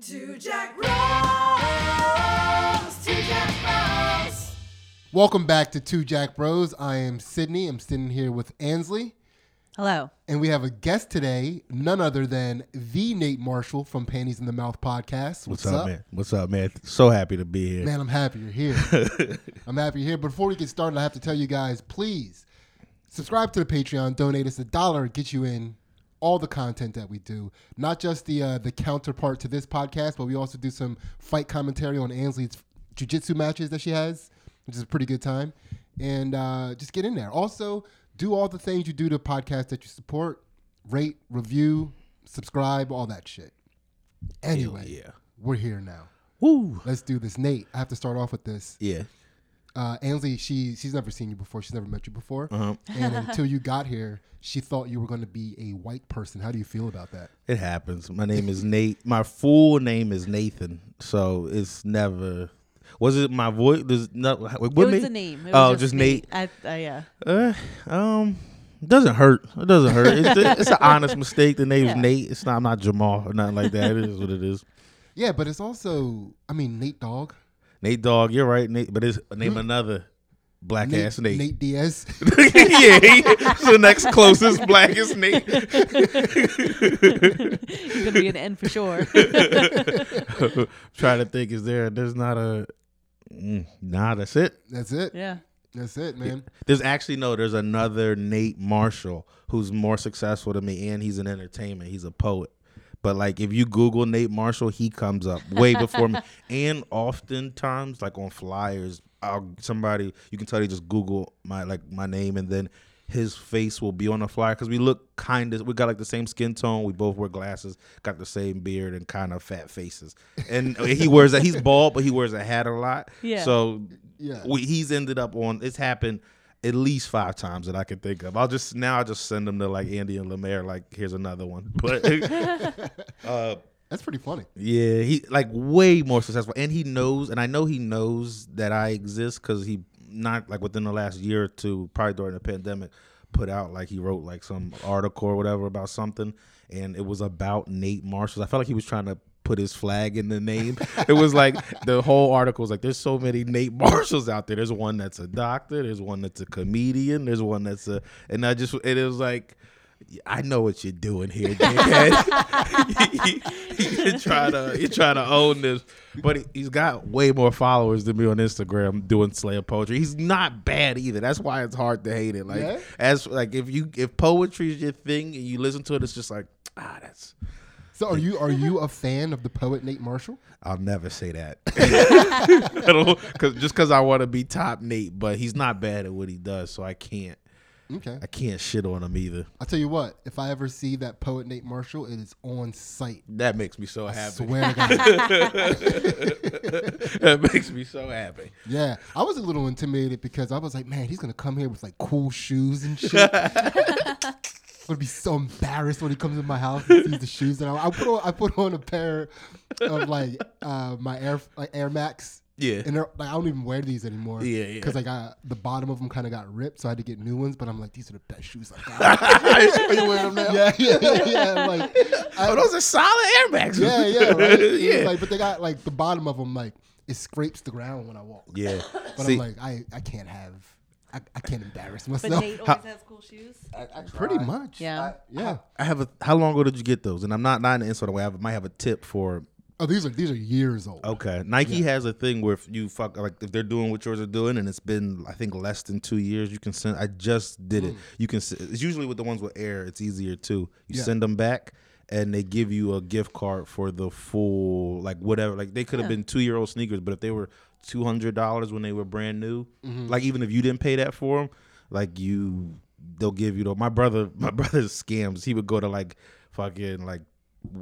Two Jack Bros. Two Jack Bros. Welcome back to Two Jack Bros. I am Sydney. I'm sitting here with Ansley. Hello. And we have a guest today, none other than the Nate Marshall from Panties in the Mouth podcast. What's, up, man? What's up, man? So happy to be here. Man, I'm happy you're here. I'm happy you're here. Before we get started, I have to tell you guys, please subscribe to the Patreon. Donate us a dollar. get you in all the content that we do. Not just the uh, the counterpart to this podcast, but we also do some fight commentary on Ansley's jiu-jitsu matches that she has, which is a pretty good time. And uh, just get in there. Also, do all the things you do to podcasts that you support. Rate, review, subscribe, all that shit. Anyway, yeah. we're here now. Woo. Let's do this. Nate, I have to start off with this. Yeah. Uh, Ansley, she she's never seen you before. She's never met you before. Uh-huh. And until you got here, she thought you were going to be a white person. How do you feel about that? It happens. My name is Nate. My full name is Nathan. So it's never. Was it my voice? There's no. What it was me? the name. Oh, was just Nate. I, I, yeah. Uh, um, it doesn't hurt. It doesn't hurt. It's, it's an honest mistake. The name's Yeah. Nate. It's not. I'm not Jamal or nothing like that. It is what it is. Yeah, but it's also, I mean, Nate Dogg, Nate Dogg. You're right, Nate. But it's name another black Nate, ass Nate. Nate Diaz. yeah, he, the next closest blackest Nate. He's gonna be an N for sure. trying to think, is there? There's not a. Mm, nah, that's it. That's it. yeah. That's it, man. There's actually no. There's another Nate Marshall who's more successful than me, and he's an entertainment. He's a poet. But like, if you Google Nate Marshall, he comes up way before me. And oftentimes, like on flyers, I'll somebody you can tell they just Google my like my name, and then his face will be on the flyer because we look kind of we got like the same skin tone. We both wear glasses, got the same beard, and kind of fat faces. And he wears a he's bald, but he wears a hat a lot. Yeah. So Yeah. we, he's ended up on. It's happened at least five times that I can think of. I'll just now I just send them to like Andy and Lemaire. Like here's another one. But uh, That's pretty funny. yeah, he like way more successful, and he knows, and I know he knows that I exist because he not like within the last year or two, probably during the pandemic, put out like he wrote like some article or whatever about something, and it was about Nate Marshall. I felt like he was trying to put his flag in the name. it was like the whole article was like, "There's so many Nate Marshalls out there. There's one that's a doctor. There's one that's a comedian. There's one that's a," and I just it was like. I know what you're doing here, dickhead. you're trying to you're trying to own this, but he, he's got way more followers than me on Instagram doing slam poetry. He's not bad either. That's why it's hard to hate it. Like Yeah? as like if you if poetry is your thing and you listen to it, it's just like ah, that's. So are you are you a fan of the poet Nate Marshall? I'll never say that. Cause, just because I want to be top Nate, but he's not bad at what he does, so I can't Okay. I can't shit on him either. I'll tell you what, if I ever see that poet Nate Marshall, it is on sight. That makes me so I happy. swear to God. that makes me so happy. Yeah, I was a little intimidated because I was like, man, he's gonna come here with like cool shoes and shit. I'm gonna be so embarrassed when he comes in my house and sees the shoes that I, I put on. I put on a pair of like uh, my Air like Air Max. Yeah. And they're, like I don't even wear these anymore. Yeah, yeah. Because like I, the bottom of them kind of got ripped, so I had to get new ones. But I'm like, these are the best shoes I got. Are you wearing them now? yeah, yeah, yeah, yeah. I'm like, I- Oh, those are solid Air Max. yeah, yeah, right. Yeah. Like, but they got like the bottom of them like it scrapes the ground when I walk. yeah. But See, I'm like, I, I can't have, I, I can't embarrass But myself. Nate always has cool shoes. Pretty much. Yeah. Yeah. I have a. How long ago did you get those? And I'm not not in the insult way. I have, might have a tip for. Oh, these are these are years old. Okay, Nike has a thing where if you fuck like if they're doing what yours are doing and it's been I think less than two years, you can send. I just did it. Mm. You can. s- It's usually with the ones with air. It's easier too. You Yeah. send them back. And they give you a gift card for the full, like whatever. Like they could have Yeah. been two year old sneakers, but if they were two hundred dollars when they were brand new, mm-hmm. like even if you didn't pay that for them, like you, they'll give you. The, my brother, my brother's scams. He would go to like fucking like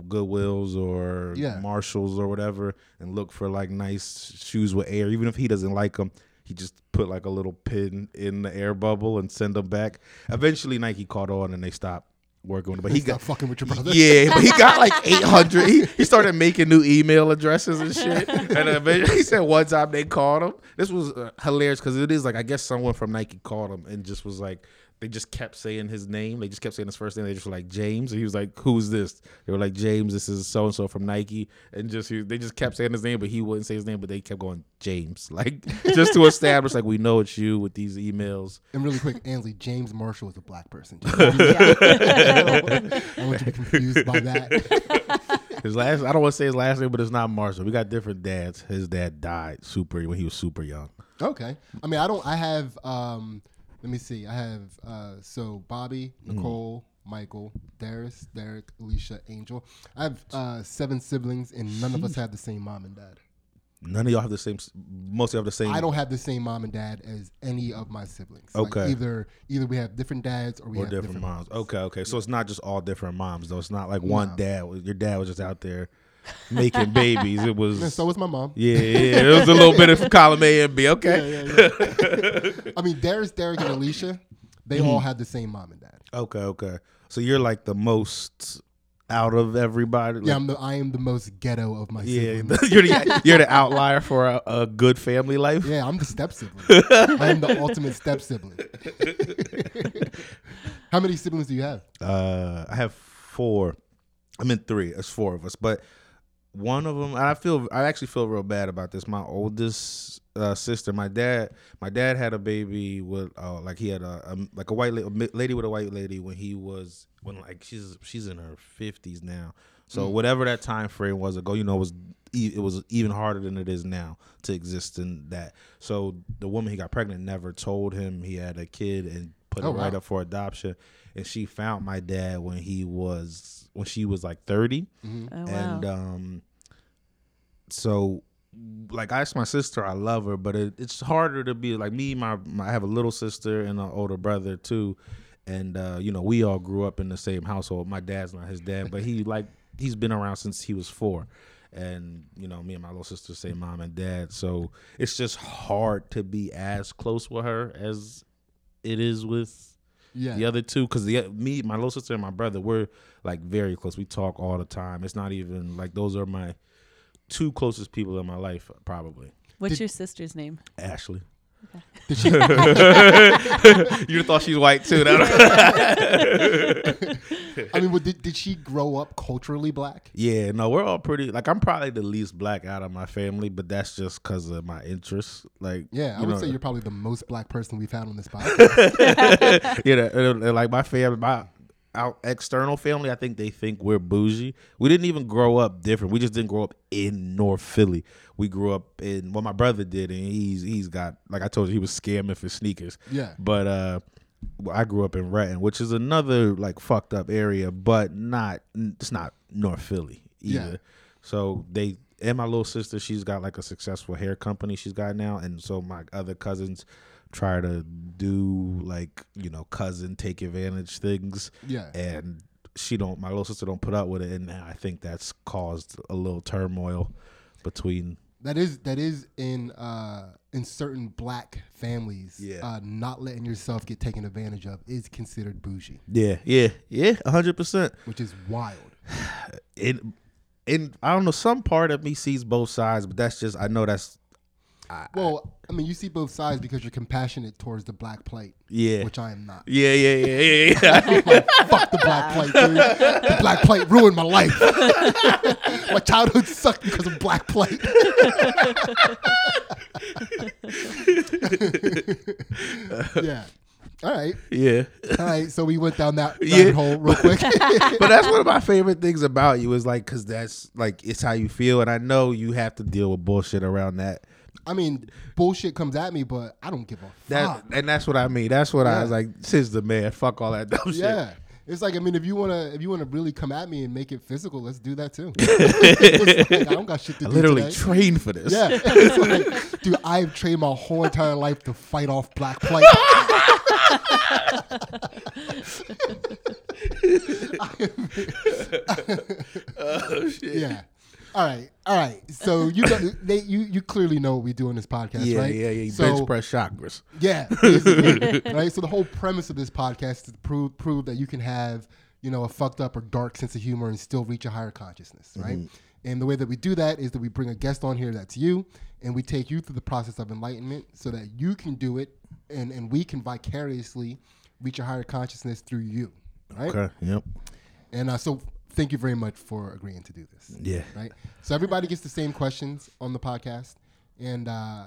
Goodwills or Yeah. Marshalls or whatever and look for like nice shoes with air. Even if he doesn't like them, he just put like a little pin in the air bubble and send them back. Eventually, Nike caught on and they stopped working with him. But he got fucking with your brother. yeah, but he got like 800. He, he started making new email addresses and shit. And eventually, he said one time they called him. This was uh, hilarious because it is like, I guess someone from Nike called him and just was like, they just kept saying his name. They just kept saying his first name. They just were like James, and he was like, "Who's this?" They were like, "James, this is so and so from Nike," and just he, they just kept saying his name, but he wouldn't say his name, but they kept going James, like just to establish like we know it's you with these emails. And really quick, Ansley, James Marshall is a black person. Just so you know. I don't want you to be confused by that. His last, I don't want to say his last name, but it's not Marshall. We got different dads. His dad died super when he was super young. Okay. I mean, I don't. I have. um Let me see. I have. uh So Bobby, Nicole, Michael, Darius, Derek, Alicia, Angel. I have uh seven siblings, and none of us have the same mom and dad. None of y'all have the same. Most of y'all have the same. I don't have the same mom and dad as any of my siblings. Like, Okay. either either we have different dads or we or have different, different, moms. Okay, okay. So it's not just all different moms though. It's not like one No. dad. Your dad was just out there making babies. It was. And so was my mom. yeah, yeah. It was a little bit of column A and B. Okay. I mean, Darius, Derek, and Alicia, they all had the same mom and dad. Okay, okay. So you're like the most out of everybody. Yeah, I'm the, I am the most ghetto of my yeah. siblings. you're the you're the outlier for a, a good family life. Yeah, I'm the step sibling. I am the ultimate step sibling. How many siblings do you have? Uh, I have four. I mean three. It's four of us, but one of them. I feel. I actually feel real bad about this. My oldest uh, sister. My dad. My dad had a baby with. Uh, like he had a, a like a white la- a lady with a white lady when he was when like she's she's in her fifties now. So whatever that time frame was ago, you know, it was e- it was even harder than it is now to exist in that. So the woman he got pregnant never told him he had a kid and put Oh, it right wow. up for adoption. And she found my dad when he was when she was like 30 Oh, wow. and um so like I asked my sister, I love her, but it, it's harder to be like me. My, my I have a little sister and an older brother too, and uh, you know we all grew up in the same household. My dad's not his dad, but he like he's been around since he was four, and you know me and my little sister say mom and dad. So it's just hard to be as close with her as it is with Yeah. the other two because the me my little sister and my brother we're like very close we talk all the time it's not even like those are my two closest people in my life probably What's Did- your sister's name? ashley Did she, you thought she's white too I mean, what, did, did she grow up culturally black? yeah no we're all pretty like i'm probably the least black out of my family but that's just because of my interests like Yeah, I would know, say you're probably the most black person we've had on this podcast. yeah, and- and like my family, my our external family, I think they think we're bougie. We didn't even grow up different. We just didn't grow up in North Philly. We grew up in what my brother did, and he's he's got like I told you, he was scamming for sneakers. Yeah. But uh, I grew up in Renton, which is another like fucked up area, but not it's not North Philly either. Yeah. So they and my little sister, she's got like a successful hair company she's got now, and so my other cousins try to do like you know cousin take advantage things, Yeah. and she don't. My little sister don't put up with it, and I think that's caused a little turmoil between. That is that is in uh in certain black families. Yeah. Uh, not letting yourself get taken advantage of is considered bougie, Yeah, yeah, yeah, hundred percent. which is wild. it and I don't know, some part of me sees both sides, but that's just I know that's Well, I mean, you see both sides because you're compassionate towards the black plate, yeah. which I am not. Yeah, yeah, yeah, yeah, yeah. Like, fuck the black plate, dude. The black plate ruined my life. my childhood sucked because of black plate. yeah. All right. yeah. All right. So we went down that Yeah. hole real quick. but that's one of my favorite things about you is like because that's like it's how you feel, and I know you have to deal with bullshit around that. I mean, bullshit comes at me, but I don't give a That fuck. and that's what I mean. That's what I Yeah. was like. Sis the man. Fuck all that dumb shit. Yeah. It's like I mean, if you wanna if you wanna really come at me and make it physical, let's do that too. Like, I don't got shit to I do literally today. trained for this. Yeah, like, dude, I've trained my whole entire life to fight off black plate. oh shit. yeah. All right, all right. So you know, they, you you clearly know what we do in this podcast, Yeah, right? yeah, yeah. So Bench press chakras. yeah, right. So the whole premise of this podcast is to prove prove that you can have you know a fucked up or dark sense of humor and still reach a higher consciousness, right? And the way that we do that is that we bring a guest on here that's you, and we take you through the process of enlightenment so that you can do it, and and we can vicariously reach a higher consciousness through you, right? Okay. Yep. And uh, so, thank you very much for agreeing to do this. Yeah. Right. So everybody gets the same questions on the podcast, and uh,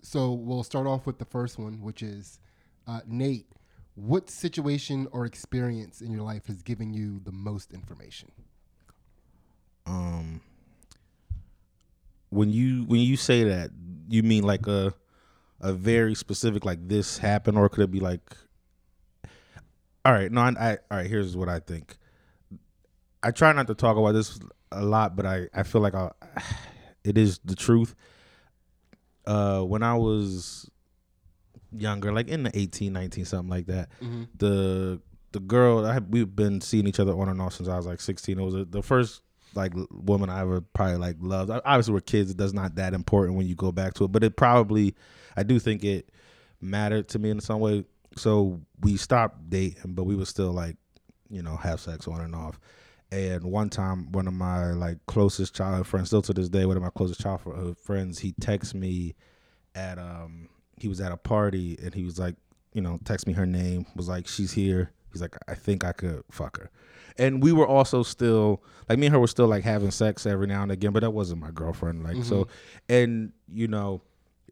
so we'll start off with the first one, which is uh, Nate. What situation or experience in your life has given you the most information? Um. When you when you say that, you mean like a a very specific like this happened, or could it be like? All right. No. I, I all right. Here's what I think. I try not to talk about this a lot, but I I feel like I, it is the truth. Uh, when I was younger, like in the 18, 19, something like that, the the girl I had, we've been seeing each other on and off since I was like 16. It was a, the first like woman I ever probably like loved. I- Obviously, we're kids. It does not that important when you go back to it, but it probably I do think it mattered to me in some way. So we stopped dating, but we would still like you know have sex on and off. And one time, one of my like closest childhood friends, still to this day, one of my closest childhood uh, friends, he texted me at um he was at a party and he was like, you know, text me her name, was like, she's here. He's like, I think I could fuck her. And we were also still like me and her were still like having sex every now and again, but that wasn't my girlfriend. Like so mm-hmm. and you know,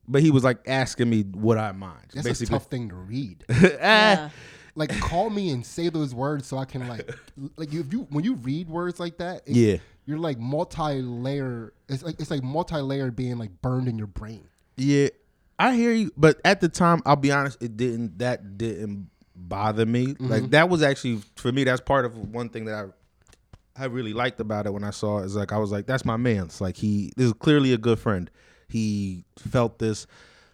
but he was like asking me would I mind. That's a tough thing to read. Eh, yeah. Like, call me and say those words so I can like, like if you when you read words like that, it- Yeah. you're like multi-layer. It's like it's like multi-layer being like burned in your brain. Yeah, I hear you, but at the time, I'll be honest, it didn't. That didn't bother me. Like mm-hmm. that was actually for me. That's part of one thing that I I really liked about it when I saw it. Is like I was like, that's my man. It's like he this is clearly a good friend. He felt this.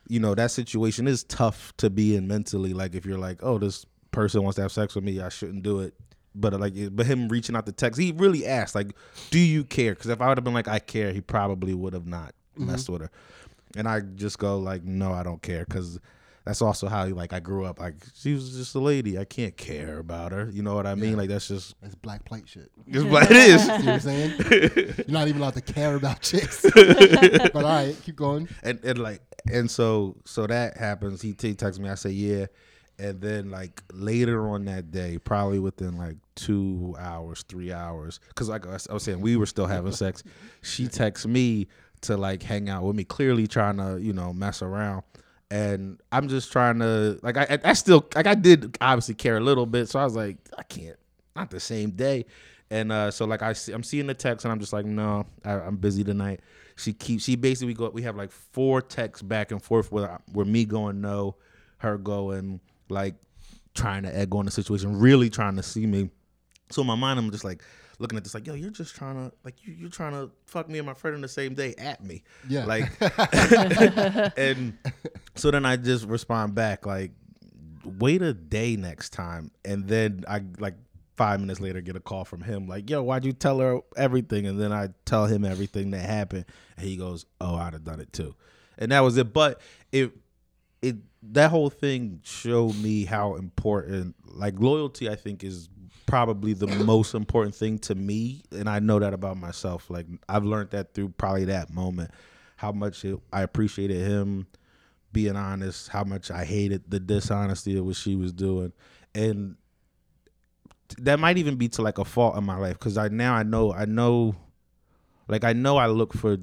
You know that situation is tough to be in mentally. Like if you're like, oh, this person wants to have sex with me, I shouldn't do it. But like, but him reaching out to text, he really asked, like, "Do you care?" Because if I would have been like, "I care," he probably would have not mm-hmm. messed with her. And I just go like, "No, I don't care," because that's also how like I grew up. Like she was just a lady. I can't care about her. You know what I mean? Like that's just That's black plate shit. just what it is. See what I'm saying? You're not even allowed to care about chicks. but all right, keep going. and and like and so so that happens. He, he texts me. I say yeah, and then like later on that day, probably within like two hours, three hours, because like I was, saying, we were still having sex. She texts me to like hang out with me, clearly trying to you know mess around. And I'm just trying to like I I still like I did obviously care a little bit, so I was like I can't not the same day. And uh, so like I see, I'm seeing the text and I'm just like no I, I'm busy tonight. She keeps she basically we go we have like four texts back and forth where where me going no, her going like trying to egg on the situation, really trying to see me. So in my mind I'm just like looking at this like yo you're just trying to like you you're trying to fuck me and my friend in the same day at me Yeah. like and so then I just respond back like, wait a day next time, and then I like five minutes later get a call from him like, yo, why'd you tell her everything? And then I tell him everything that happened, and he goes, oh, I'd have done it too, and that was it. But it it that whole thing showed me how important like loyalty I think is probably the most important thing to me. And I know that about myself. Like I've learned that through probably that moment. How much it, I appreciated him being honest how much I hated the dishonesty of what she was doing. And that might even be to like a fault in my life because I now I know I know like I know I look for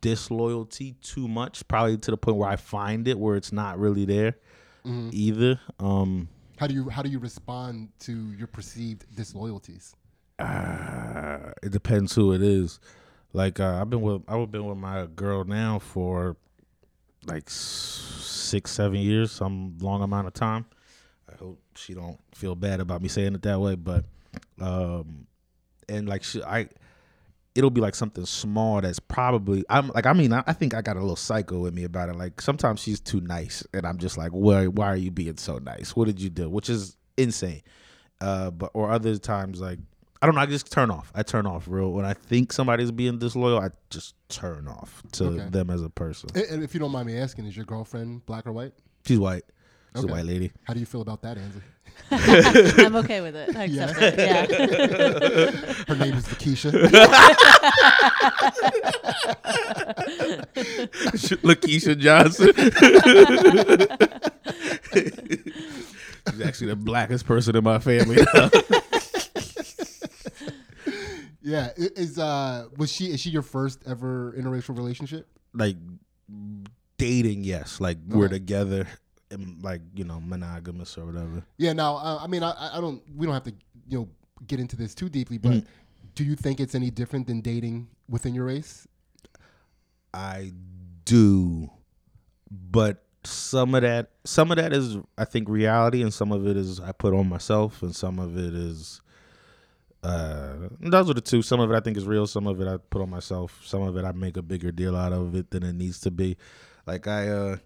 disloyalty too much, probably to the point where I find it where it's not really there either. Um How do you how do you respond to your perceived disloyalties? uh, it depends who it is. Like uh, I've been with I've been with my girl now for like six seven years, some long amount of time. I hope she don't feel bad about me saying it that way, but um, and like she, I, it'll be like something small that's probably I'm like I mean I, I think I got a little psycho with me about it. Like sometimes she's too nice, and I'm just like, why why are you being so nice? What did you do? Which is insane. Uh, but or other times like I don't know. I just turn off. I turn off real when I think somebody's being disloyal. I just turn off to Okay. them as a person. And if you don't mind me asking, is your girlfriend black or white? She's white. She's Okay. a white lady. How do you feel about that, Ansley? I'm okay with it. I accept it. Yeah. Her name is Lakeisha. Lakeisha Johnson. She's actually the blackest person in my family. Yeah, is uh was she is she your first ever interracial relationship? like dating, yes. Like we're together, and like you know, monogamous or whatever. Yeah. Now, uh, I mean, I, I- don't. We don't have to, you know, get into this too deeply. But Mm. do you think it's any different than dating within your race? I do, but some of that, some of that is I think reality, and some of it is I put on myself, and some of it is. Uh, those are the two. Some of it I think is real. Some of it I put on myself. Some of it I make a bigger deal out of it than it needs to be. Like I, uh,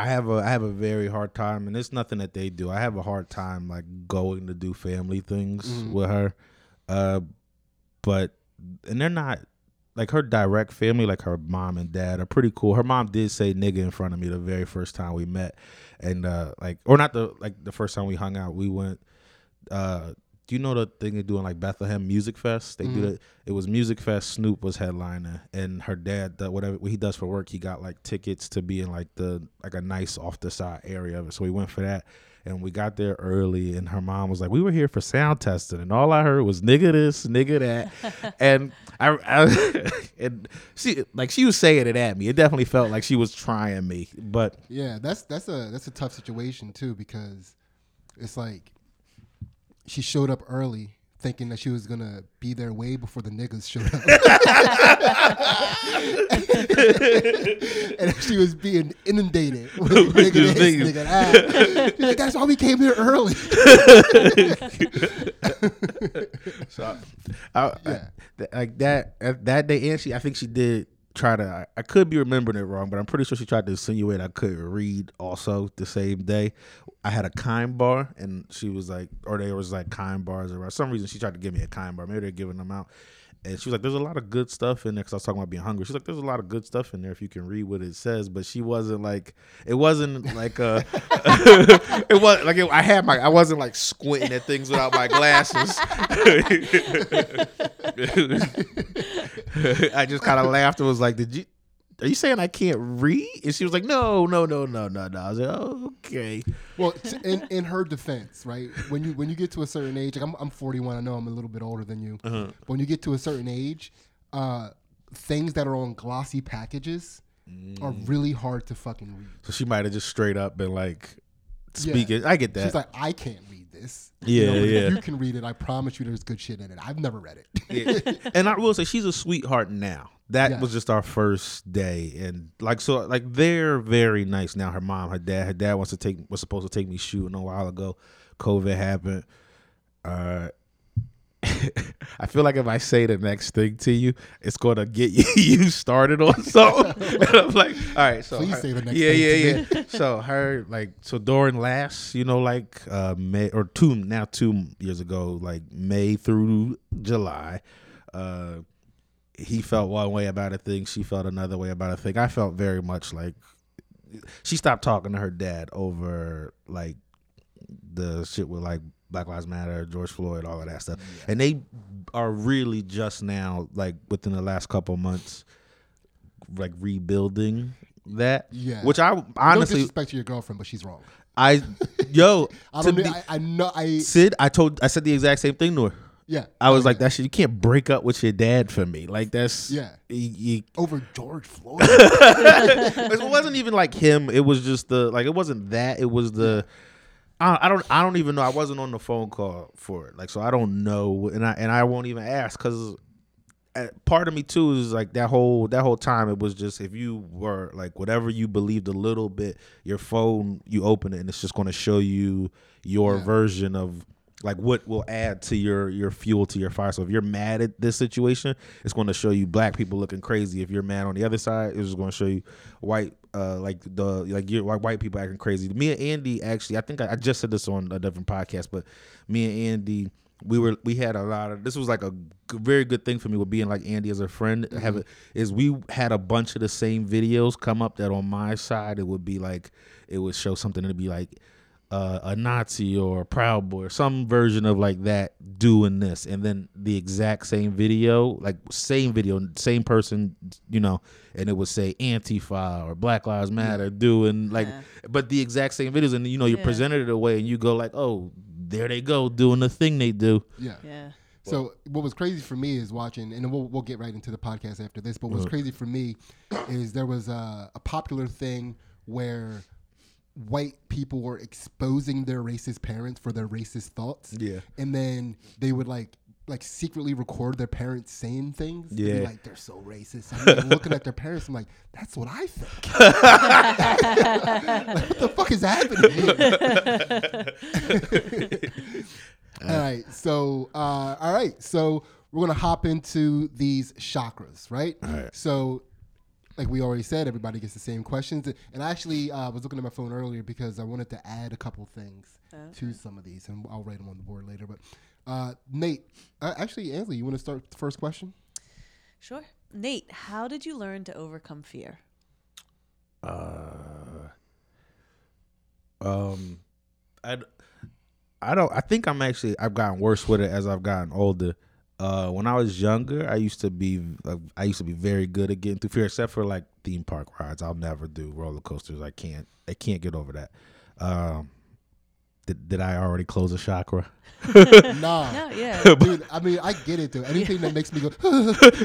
I have a I have a very hard time, and it's nothing that they do. I have a hard time like going to do family things Mhm. with her, uh, but and they're not like her direct family, like her mom and dad, are pretty cool. Her mom did say nigga in front of me the very first time we met, and uh, like or not the like the first time we hung out. We went. Uh, do you know the thing they do in like Bethlehem Musikfest? They do Mhm. it. It was Musikfest. Snoop was headliner, and her dad, the, whatever what he does for work, he got like tickets to be in like the like a nice off the side area of it. So we went for that, and we got there early. And her mom was like, "We were here for sound testing, and all I heard was nigga this, nigga that," and I, I and she like she was saying it at me. It definitely felt like she was trying me, but Yeah, that's that's a that's a tough situation too because it's like she showed up early thinking that she was gonna be there way before the niggas showed up. and she was being inundated with nigga Just this, niggas. nigga that. She's like, that's why we came here early. So, I, I, Yeah. th- like that uh, that day, and she, I think she did try to. I, I could be remembering it wrong, but I'm pretty sure she tried to insinuate I couldn't read. Also, the same day, I had a kind bar, and she was like, or there was like kind bars around. some reason, she tried to give me a kind bar. Maybe they're giving them out. And she was like, "There's a lot of good stuff in there." Because I was talking about being hungry. She's like, "There's a lot of good stuff in there if you can read what it says." But she wasn't like, it wasn't like uh, a, it was like it, I had my, I wasn't like squinting at things without my glasses. I just kind of laughed and was like, "Did you? Are you saying I can't read?" And she was like, "No, no, no, no, no, no." I was like, oh, "Okay." Well, in, in her defense, right? When you when you get to a certain age, like I'm I'm 41. I know I'm a little bit older than you. Uh-huh. But when you get to a certain age, uh, things that are on glossy packages are Mm. really hard to fucking read. So she might have just straight up been like Yeah. speaking. I get that. She's like, I can't read this. Yeah, if yeah. You can read it. I promise you, there's good shit in it. I've never read it. Yeah. and I will say she's a sweetheart now. That Yeah. was just our first day, and like so, like they're very nice now. Her mom, her dad, her dad wants to take was supposed to take me shooting a while ago. COVID happened. Uh, I feel like if I say the next thing to you, it's gonna get you, you started on something. and I'm like, all right, so Please her- say the next yeah, thing yeah, yeah. so her like so during last, you know, like uh May or two now two years ago, like May through July, uh he felt one way about a thing, she felt another way about a thing. I felt very much like she stopped talking to her dad over like the shit with like Black Lives Matter, George Floyd, all of that stuff. And they are really just now, like within the last couple months, like rebuilding that. Yeah. Which I no honestly, disrespect to your girlfriend, but she's wrong. I, yo, I to don't. I, I know. I Sid, I told, I said the exact same thing to her. Yeah. I was Oh, like, that shit, you can't break up with your dad for me. Like that's, Yeah. you- you- over George Floyd. it wasn't even like him. It was just the like. It wasn't that. It was the. I, I don't. I don't even know. I wasn't on the phone call for it. Like, so I don't know, and I and I won't even ask because uh, part of me too is like that whole that whole time. It was just if you were like whatever you believed a little bit, your phone you open it and it's just going to show you your Yeah. version of like what will add to your your fuel to your fire. So if you're mad at this situation, it's going to show you black people looking crazy. If you're mad on the other side, it's going to show you white uh like the like you like white people acting crazy. Me and Andy actually, I think I, I just said this on a different podcast, but me and Andy we were we had a lot of this was like a g- very good thing for me with being like Andy as a friend have it is we had a bunch of the same videos come up that on my side it would be like it would show something to be like uh, a Nazi or a Proud Boy or some version of like that doing this, and then the exact same video, like same video, same person, you know, and it would say Antifa or Black Lives Matter doing like, Yeah. but the exact same videos, and you know, you Yeah. presented it away, and you go like, oh, there they go doing the thing they do. Yeah. Yeah. So what was crazy for me is watching, and we'll we'll get right into the podcast after this. But what's crazy for me is there was a, a popular thing where white people were exposing their racist parents for their racist thoughts. Yeah. and then they would like like secretly record their parents saying things. Yeah. like they're so racist. I'm like, looking at their parents, I'm like, that's what I think. Like, what the fuck is happening? here? all right, so uh, all right, so we're gonna hop into these chakras, right? So, like we already said, everybody gets the same questions, and I actually uh, was looking at my phone earlier because I wanted to add a couple things to some of these, and I'll write them on the board later. But uh, Nate, uh, actually, Ansley, you want to start the first question? Sure. Nate, how did you learn to overcome fear? Uh, um, I, I don't. I think I'm actually. I've gotten worse with it as I've gotten older. Uh, when I was younger, I used to be. Uh, I used to be very good at getting through fear, except for like theme park rides. I'll never do roller coasters. I can't. I can't get over that. Um, did, did I already close a chakra? Nah. No, yeah. Dude, I mean, I get it, though. Anything that makes me go,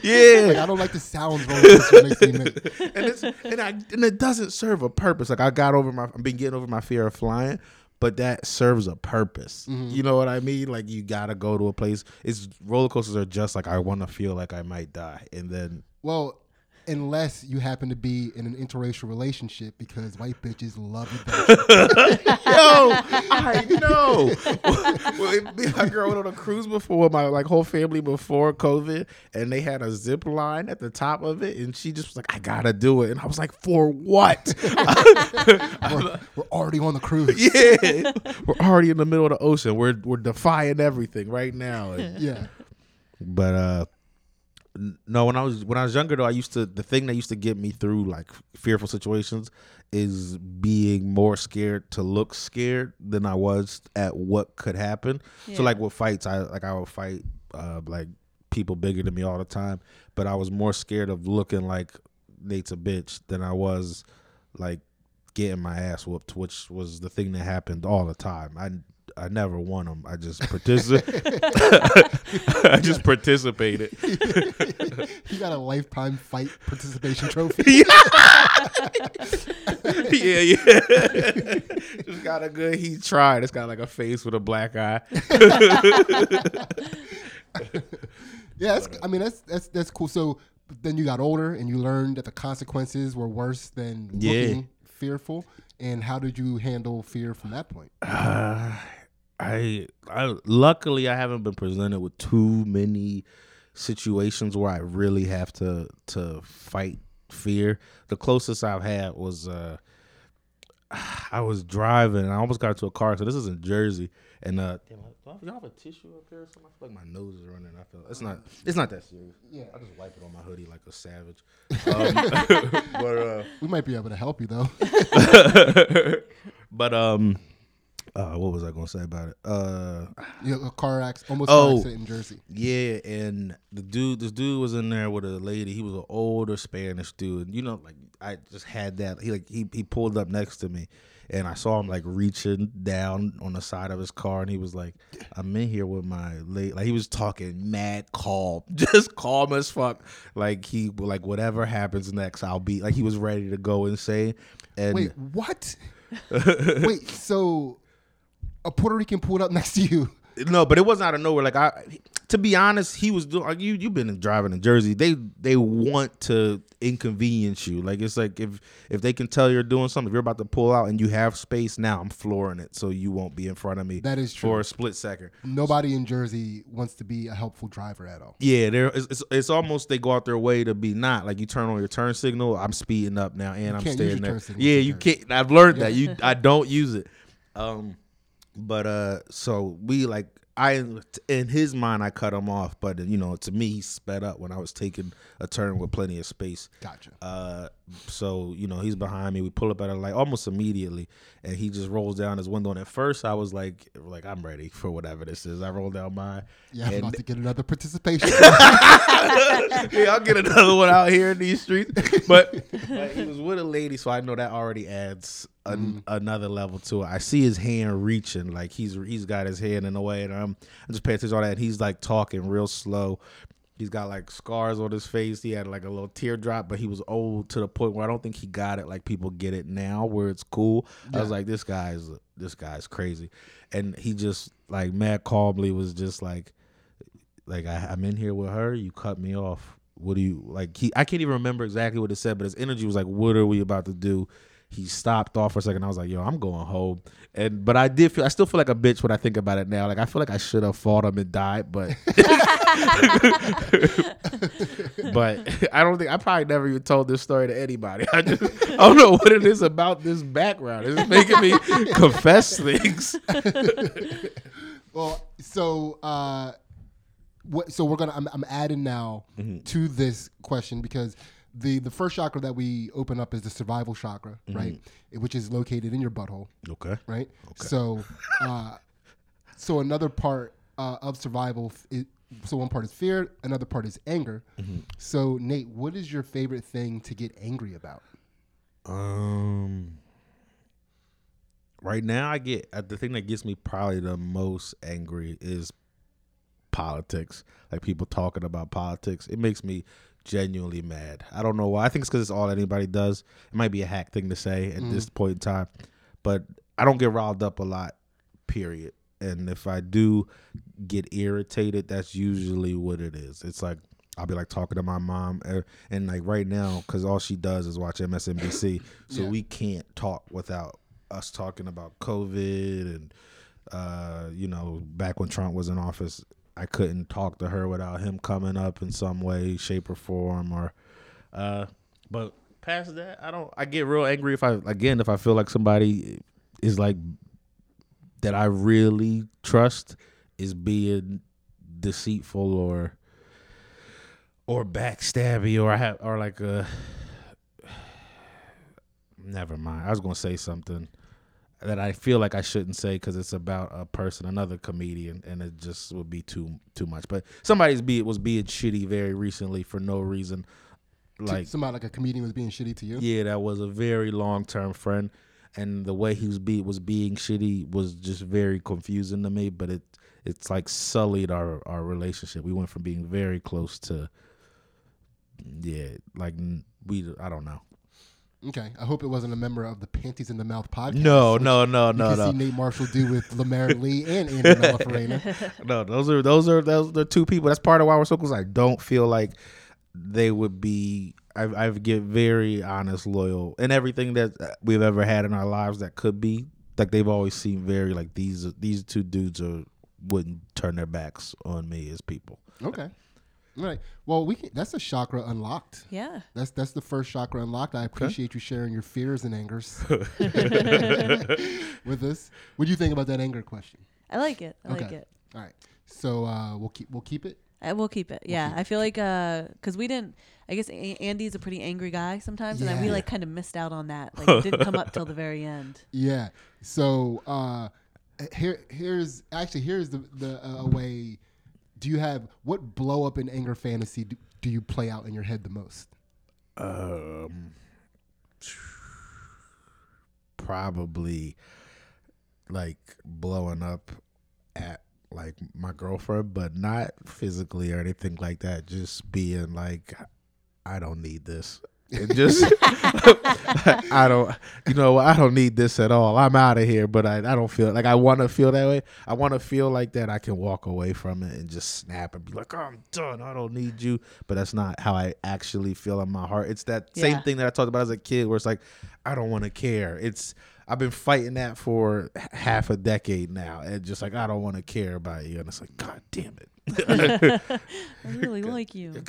Yeah. like, I don't like the sounds roller coaster makes me make. and it's and I and it doesn't serve a purpose. Like I got over my I've been getting over my fear of flying, but that serves a purpose. Mm-hmm. You know what I mean? Like you gotta go to a place. It's roller coasters are just like I want to feel like I might die, and then Well, unless you happen to be in an interracial relationship because white bitches love adventure. yo, I know. well, it, me and my girl went on a cruise before my like whole family before COVID, and they had a zip line at the top of it, and she just was like, "I gotta do it," and I was like, "For what?" we're, we're already on the cruise. yeah, we're already in the middle of the ocean. We're we're defying everything right now. And- Yeah. but uh n- no when i was when i was younger though i used to the thing that used to get me through like fearful situations is being more scared to look scared than i was at what could happen Yeah. so like with fights i like i would fight uh like people bigger than me all the time but i was more scared of looking like nate's a bitch than i was like getting my ass whooped which was the thing that happened all the time i I never won them. I just participated. I just participated. he got a lifetime fight participation trophy. yeah, yeah. just got a good. He tried. It's got like a face with a black eye. Yeah, that's, I mean that's that's that's cool. So then you got older and you learned that the consequences were worse than Yeah. looking fearful. And how did you handle fear from that point? Uh, I, I luckily I haven't been presented with too many situations where I really have to to fight fear. The closest I've had was uh I was driving and I almost got into a car. So this is in Jersey, and uh, damn, do y'all have a tissue up there? or something? I feel like my nose is running. I feel it's not. It's not that serious. Yeah. I just wipe it on my hoodie like a savage. Um, but uh, We might be able to help you though. but um, uh, what was I gonna say about it? Uh, know, a car accident, almost Oh. car accident in Jersey. yeah, and the dude, this dude was in there with a lady. He was an older Spanish dude. You know, like I just had that. He like he he pulled up next to me, and I saw him like reaching down on the side of his car, and he was like, "I'm in here with my lady." Like he was talking mad calm, just calm as fuck. Like he like whatever happens next, I'll be like he was ready to go insane. And Wait, what? Wait, so a Puerto Rican pulled up next to you. No, but it wasn't out of nowhere. Like I, to be honest, he was doing. Like you, you've been driving in Jersey. They they want to inconvenience you. Like it's like if if they can tell you're doing something, if you're about to pull out and you have space now, I'm flooring it so you won't be in front of me. That is true. for a split second. Nobody in Jersey wants to be a helpful driver at all. Yeah, there. It's, it's, it's almost they go out their way to be not like you turn on your turn signal. I'm speeding up now, and I'm can't use staying there. Yeah, you Jersey. can't. I've learned that. You, I don't use it. Um, but uh, so we like I in his mind I cut him off, but you know to me he sped up when I was taking a turn with plenty of space. Gotcha. Uh, so you know he's behind me. We pull up at a light almost immediately, and he just rolls down his window. And at first I was like, like I'm ready for whatever this is. I roll down mine. Yeah, I'm and- about to get another participation. yeah, I'll get another one out here in these streets. But, but he was with a lady, so I know that already adds an, mm-hmm. another level to it. I see his hand reaching, like he's he's got his hand in the way, and I'm, I'm just paying attention to all that. And he's like talking real slow. He's got like scars on his face. He had like a little teardrop, but he was old to the point where I don't think he got it like people get it now, where it's cool. I was like, this guy's this guy's crazy, and he just like mad calmly was just like like I, I'm in here with her. You cut me off. What do you like? He I can't even remember exactly what it said, but his energy was like, "What are we about to do?" He stopped off for a second. I was like, "Yo, I'm going home." And but I did feel I still feel like a bitch when I think about it now. Like I feel like I should have fought him and died, but but I don't think I probably never even told this story to anybody. I just I don't know what it is about this background. It's making me confess things. well, so uh, what? So we're gonna. I'm, I'm adding now Mm-hmm. to this question because the the first chakra that we open up is the survival chakra, Mm-hmm. right? Which is located in your butthole, Okay. right? Okay. So, uh, so another part uh, of survival is. So one part is fear, another part is anger. Mm-hmm. So Nate, what is your favorite thing to get angry about? Um, right now, I get uh, the thing that gets me probably the most angry is politics. Like people talking about politics, it makes me genuinely mad. I don't know why. I think it's because it's all anybody does. It might be a hack thing to say at this point in time, but I don't get riled up a lot. Period. And if I do get irritated, that's usually what it is. It's like I'll be like talking to my mom, uh, and like right now, because all she does is watch MSNBC, so Yeah. we can't talk without us talking about COVID and uh, you know, back when Trump was in office, I couldn't talk to her without him coming up in some way, shape, or form. Or, uh, but past that, I don't. I get real angry if I again if I feel like somebody is like that I really trust is being deceitful or or backstabby or I have or like a never mind. I was gonna say something that I feel like I shouldn't say because it's about a person, another comedian, and it just would be too too much. But somebody's be was being shitty very recently for no reason. Like Somebody like a comedian was being shitty to you. yeah, that was a very long term friend, and the way he was be was being shitty was just very confusing to me. But it it's like sullied our our relationship. We went from being very close to yeah, like we I don't know. Okay, I hope it wasn't a member of the Panties in the Mouth podcast. No, which no, no, You no, can no. see Nate Marshall do with Lemaire Lee and Andy Malafarena. no, those are those are those are the two people. That's part of why we're so close. I don't feel like they would be. I I get very honest, loyal, and everything that we've ever had in our lives that could be like they've always seemed very like these these two dudes are wouldn't turn their backs on me as people. Okay, all right. Well, we can, that's a chakra unlocked. Yeah. That's that's the first chakra unlocked. I appreciate you sharing your fears and angers with us. What do you think about that anger question? I like it. I like it. All right, so uh, we'll keep we'll keep it. I will keep it. Yeah, I feel like because we didn't. I guess a- Andy's a pretty angry guy sometimes, and we like kind of missed out on that. Like it didn't come up till the very end. Yeah. So uh, here here's actually here's the the uh, a way. Do you have what blow up in anger fantasy do, do you play out in your head the most? Um, probably like blowing up at like my girlfriend, but not physically or anything like that. Just being like, I don't need this. It just, I don't, you know, I don't need this at all. I'm out of here, but I, I don't feel like I want to feel that way. I want to feel like that. I can walk away from it and just snap and be like, oh, I'm done. I don't need you. But that's not how I actually feel in my heart. It's that same thing that I talked about as a kid where it's like, I don't want to care. It's, I've been fighting that for half a decade now. And just like, I don't want to care about you. And it's like, God damn it. I really like you.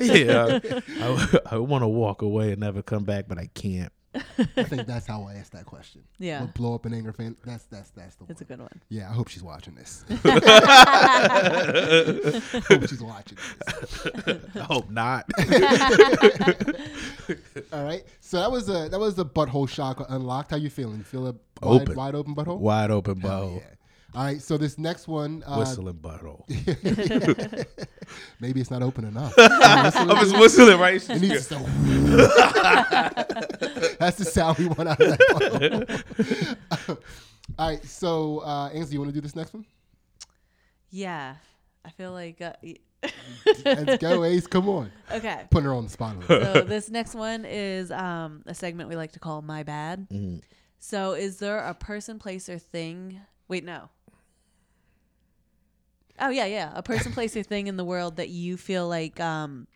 yeah, I, I want to walk away and never come back, but I can't. I think that's how I asked that question. Yeah. Will blow up an anger fan. That's that's that's the It's a one. good one. Yeah, I hope she's watching this. hope she's watching this. I hope not. All right. So that was a that was the butthole shock unlocked. How you feeling? You feel a wide, Open. wide open butthole? Wide open Hell butthole. yeah. All right. So this next one, uh, Whistling butthole. maybe it's not open enough. I'm just whistling, right? It needs to. That's the sound we want out of that. butthole. All right. So, uh, Ainsley, you want to do this next one? Yeah. I feel like uh, Let's go, Ace. Come on. okay. Putting her on the spot. a little bit. So this next one is um, a segment we like to call "My Bad." Mm-hmm. So, is there a person, place, or thing? Wait, no. Oh yeah, yeah. A person, place, or thing in the world that you feel like um,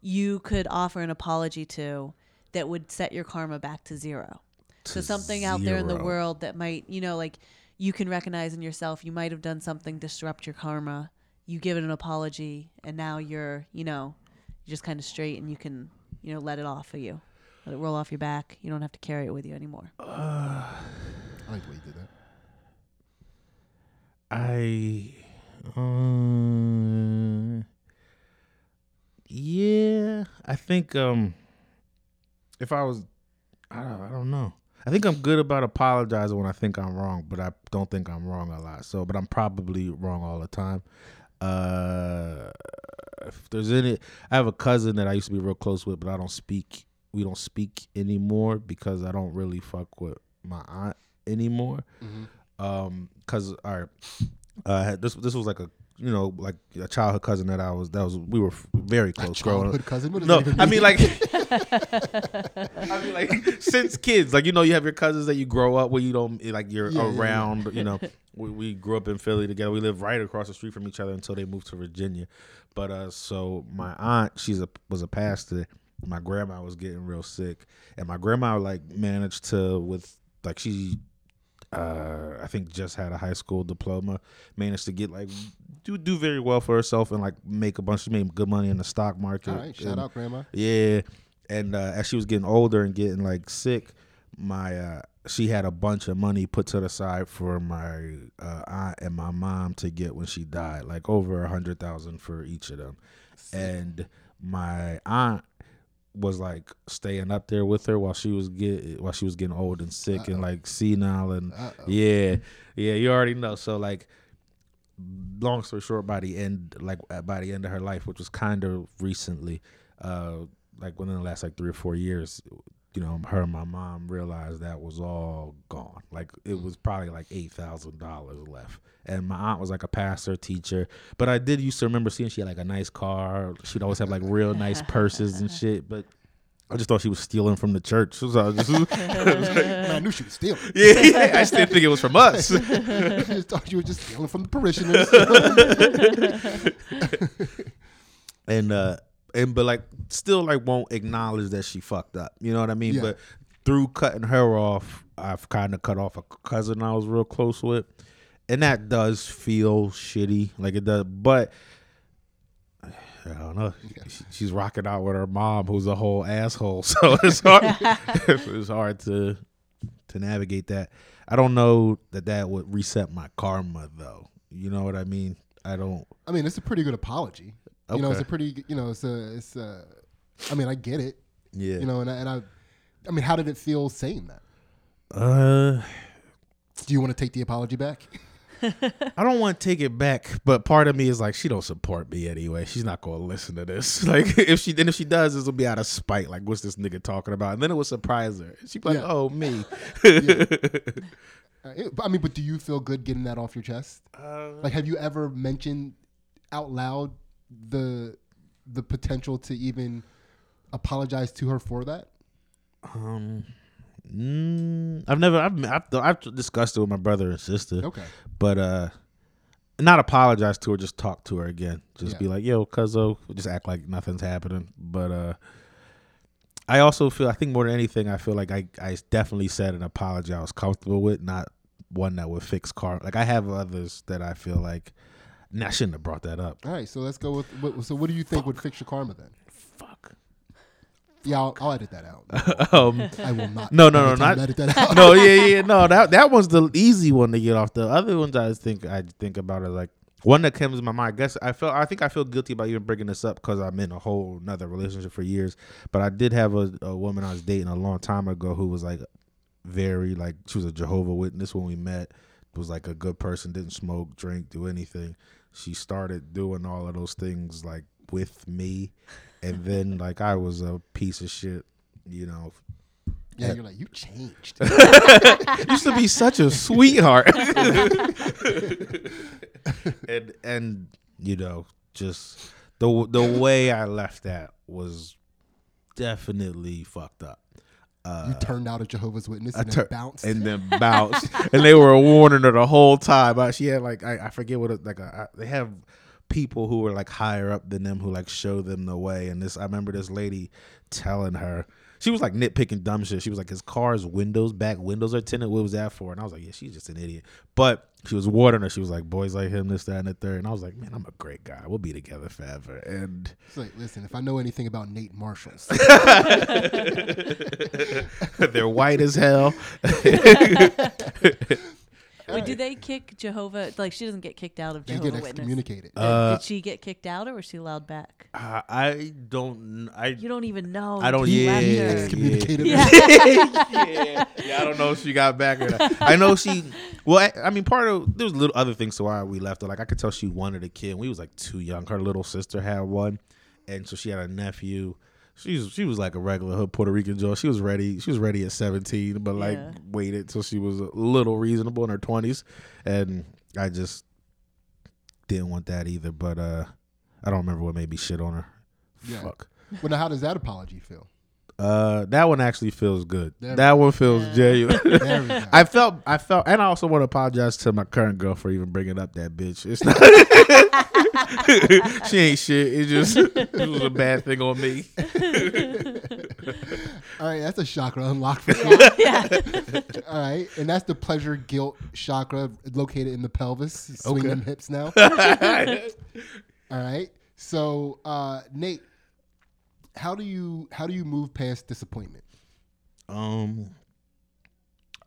you could offer an apology to that would set your karma back to zero. so To something out there in the world that might, you know, like you can recognize in yourself, you might have done something disrupt your karma. You give it an apology, and now you're, you know, you're just kind of straight, and you can, you know, let it off of you, let it roll off your back. You don't have to carry it with you anymore. I like the way you did that. I um yeah, I think um if I was I don't, I don't know. I think I'm good about apologizing when I think I'm wrong, but I don't think I'm wrong a lot. So, but I'm probably wrong all the time. Uh if there's any I have a cousin that I used to be real close with, but I don't speak we don't speak anymore because I don't really fuck with my aunt anymore um because all right uh this this was like a you know like a childhood cousin that i was that was we were very close growing up. cousin. What does no that even i mean like i mean like since kids like you know you have your cousins that you grow up where you don't like you're Yeah, yeah, yeah. around you know we, we grew up in philly together. We lived right across the street from each other until they moved to virginia. But uh so my aunt she's a was a pastor. My grandma was getting real sick. And my grandma like managed to with like she uh, I think just had a high school diploma, managed to get like do do very well for herself and like make a bunch. She made good money in the stock market. All right. Shout and- out, Grandma. Yeah, and uh, as she was getting older and getting like sick, my uh, she had a bunch of money put to the side for my uh, aunt and my mom to get when she died, like over a hundred thousand for each of them, and my aunt was like staying up there with her while she was get while she was getting old and sick and like senile and Uh-oh. yeah yeah you already know so like long story short by the end like by the end of her life which was kind of recently uh like within the last like three or four years you know her and my mom realized that was all gone like it was probably like eight thousand dollars left and my aunt was like a pastor teacher but i did used to remember seeing she had like a nice car she'd always have like real nice purses and shit but I just thought she was stealing from the church. So I, was just, Man, I knew she was stealing. yeah, yeah, I just didn't think it was from us. I just thought you were just stealing from the parishioners. and uh and but like still like won't acknowledge that she fucked up. You know what I mean? Yeah. But through cutting her off, I've kind of cut off a cousin I was real close with, and that does feel shitty. Like it does, but. I don't know. She, she's rocking out with her mom, who's a whole asshole. So it's hard. it's hard to to navigate that. I don't know that that would reset my karma, though. You know what I mean? I don't. I mean, it's a pretty good apology. You know, it's a pretty, you know, it's a, it's a. I mean, I get it. Yeah. You know, and I, and I, I mean, how did it feel saying that? Uh, Do you want to take the apology back? I don't want to take it back, but part of me is like, she don't support me anyway. She's not gonna listen to this. Like, if she then if she does, this will be out of spite. Like, what's this nigga talking about? And then it will surprise her. She'd be like, Yeah. oh me. Uh, it- I mean, but do you feel good getting that off your chest? Uh, Like, have you ever mentioned out loud the the potential to even apologize to her for that? um, mm, I've never. I've, I've I've discussed it with my brother and sister. Okay. but uh not apologize to her just talk to her again just Yeah. be like yo cuzzo just act like nothing's happening but uh i also feel i think more than anything i feel like i i definitely said an apology i was comfortable with not one that would fix car like i have others that i feel like nah, i shouldn't have brought that up All right. So let's go with. What, so, what do you think would fix your karma then? fuck Yeah, I'll, I'll edit that out. um, I will not. No, no, no, not- edit that out. no, yeah, yeah, no. That that one's the easy one to get off. The other ones I think I think about are like one that comes to my mind. I guess I feel I think I feel guilty about even bringing this up because I'm in a whole another relationship for years. But I did have a, a woman I was dating a long time ago who was like very like she was a Jehovah Witness when we met. Was like a good person, didn't smoke, drink, do anything. She started doing all of those things like with me, and then like I was a piece of shit, you know, Yeah, you're like you changed. used to be such a sweetheart. and and you know, just the the way I left that was definitely fucked up. You turned out a Jehovah's Witness and then bounced. and then bounced, and they were warning her the whole time. She had like I, I forget what it, like a, I, they have people who are like higher up than them who like show them the way. And this I remember this lady telling her she was like nitpicking dumb shit. She was like, his car's windows back windows are tinted. What was that for? And I was like, yeah, she's just an idiot. But she was warning her. She was like, boys like him, this, that, and the third. And I was like, man, I'm a great guy. We'll be together forever. And It's like, listen, if I know anything about Nate Marshalls, they're white as hell. Wait, do they kick Jehovah? Like she doesn't get kicked out of they Jehovah get Witness. excommunicated. Uh, Did she get kicked out or was she allowed back? I, I don't. I You don't even know. I don't. until you Yeah, left yeah, her. excommunicated. Yeah. yeah, yeah. I don't know if she got back or not. I know she. Well, I, I mean, part of there there's little other things to why we left her. Like I could tell she wanted a kid. We was like too young. Her little sister had one, and so she had a nephew. She's she was like a regular hood Puerto Rican girl. She was ready. She was ready at seventeen, but like Yeah. waited till she was a little reasonable in her twenties, and I just didn't want that either. But uh I don't remember what made me shit on her. Yeah. Fuck. Well, now how does that apology feel? Uh, that one actually feels good. There that one feels Yeah. genuine. There we go. I felt, I felt, and I also want to apologize to my current girl for even bringing up that bitch. It's not, she ain't shit. It just it was a bad thing on me. All right, that's a chakra unlocked for sure. yeah. All right, and that's the pleasure guilt chakra located in the pelvis. Swing Okay. them hips now. All right. So, uh, Nate, how do you how do you move past disappointment? Um,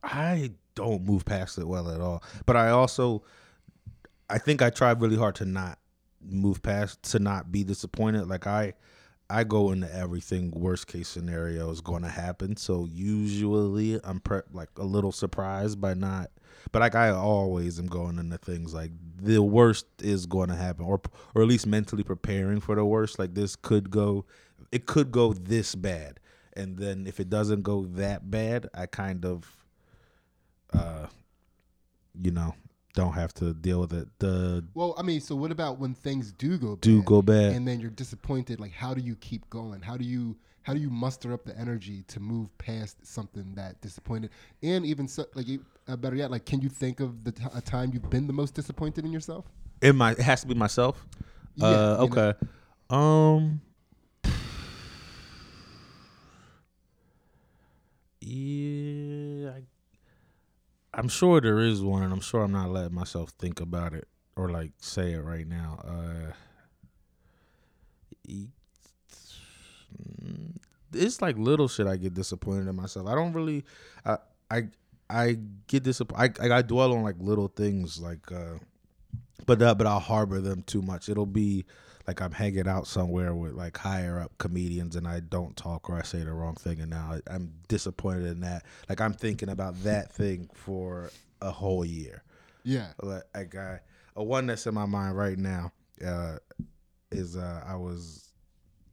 I don't move past it well at all. But I also, I think I try really hard to not move past to not be disappointed. Like I, I go into everything worst case scenario is going to happen. So usually I'm pre- like a little surprised by not. But like I always am going into things like the worst is going to happen, or or at least mentally preparing for the worst. Like this could go, it could go this bad, and then if it doesn't go that bad, I kind of, uh, you know, don't have to deal with it. The Well, I mean, so what about when things do go bad, do go bad. and then you're disappointed? Like, how do you keep going? How do you how do you muster up the energy to move past something that disappointed? And even so, like, you- uh, better yet, like, can you think of the t- a time you've been the most disappointed in yourself? In my, it has to be myself. Yeah, uh, you know. okay. Um. Yeah, I, I'm sure there is one, and I'm sure I'm not letting myself think about it or like say it right now. Uh, e- mm, it's like little shit. I get disappointed in myself. I don't really. I I I get disappointed. I, I dwell on like little things like. uh but uh, but I'll harbor them too much. It'll be like I'm hanging out somewhere with like higher up comedians and I don't talk or I say the wrong thing and now I, I'm disappointed in that. Like I'm thinking about that thing for a whole year. Yeah. Like, like I, a one that's in my mind right now uh, is uh, I was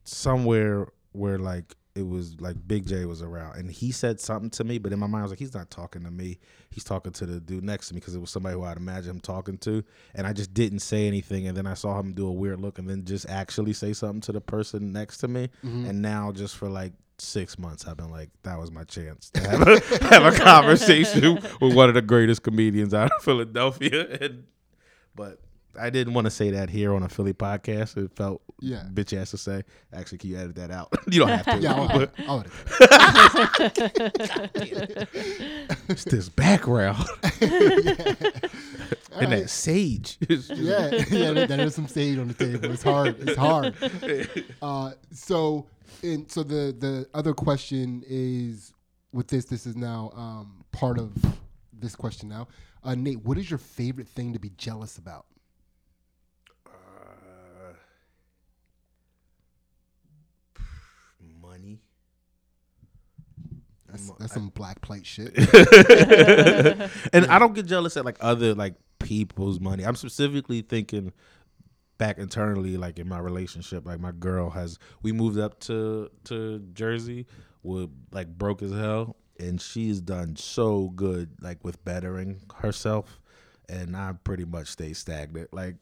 somewhere where like it was like Big Jay was around and he said something to me, but in my mind I was like, he's not talking to me. He's talking to the dude next to me because it was somebody who I'd imagine him talking to, and I just didn't say anything. And then I saw him do a weird look, and then just actually say something to the person next to me. Mm-hmm. And now just for like six months, I've been like, that was my chance to have a, have a conversation with one of the greatest comedians out of Philadelphia. And but I didn't want to say that here on a Philly podcast. It felt Yeah. bitch ass to say. Actually, can you edit that out? you don't have to. Yeah, I'll, but I'll edit that. it's this background and that sage. Yeah, yeah, there- there is some sage on the table. It's hard. It's hard. Uh, so And so the the other question is with this. This is now um, part of this question now. Uh, Nate, what is your favorite thing to be jealous about? Uh, money. That's, Mo- that's some black plate shit. and I don't get jealous at like other like people's money. I'm specifically thinking back internally, like in my relationship. Like my girl has, we moved up to to Jersey, with like broke as hell, and she's done so good, like with bettering herself, and I pretty much stay stagnant. Like it-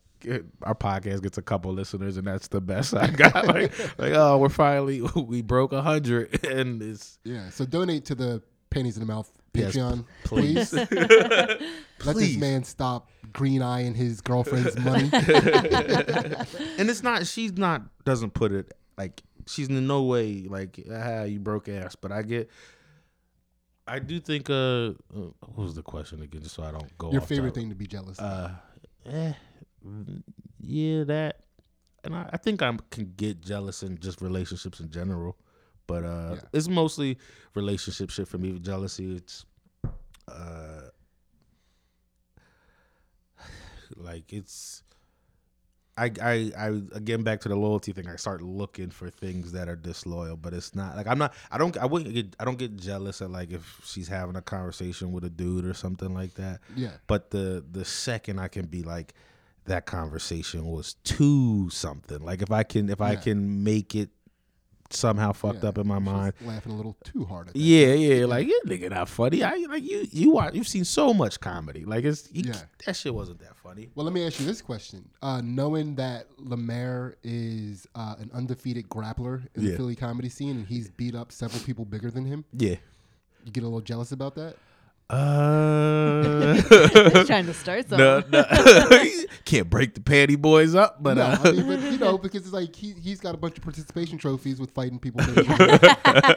our podcast gets a couple listeners, and that's the best I got. like, like oh, we're finally we broke a hundred, and it's yeah. So donate to the Pennies in the Mouth Yes, Patreon, please. please. Let this man stop green eyeing his girlfriend's money. and it's not she's not doesn't put it like she's in no way like ah you broke ass but i get i do think uh, uh what was the question again just so i don't go Your favorite topic. thing to be jealous. of. uh eh, mm, yeah that and I, I think i can get jealous in just relationships in general but uh Yeah. it's mostly relationship shit for me jealousy it's uh like it's I, I I again back to the loyalty thing. I start looking for things that are disloyal, but it's not like I'm not. I don't. I wouldn't get. I don't get jealous at like if she's having a conversation with a dude or something like that. yeah. But the the second I can be like, that conversation was to something. Like if I can if I can make it somehow fucked Yeah, up in my mind. laughing a little too hard at that. Yeah, yeah, like you nigga not funny. I like you. You watch. You've seen so much comedy. Like it's you, Yeah. that shit wasn't that funny. Well, let me ask you this question: uh, Knowing that Lemaire is uh, an undefeated grappler in the Philly comedy scene, and he's beat up several people bigger than him, Yeah. you get a little jealous about that. Uh, trying to start something. no, no. can't break the panty boys up, but no, uh, I mean, but you know, because it's like he he's got a bunch of participation trophies with fighting people. bigger than him.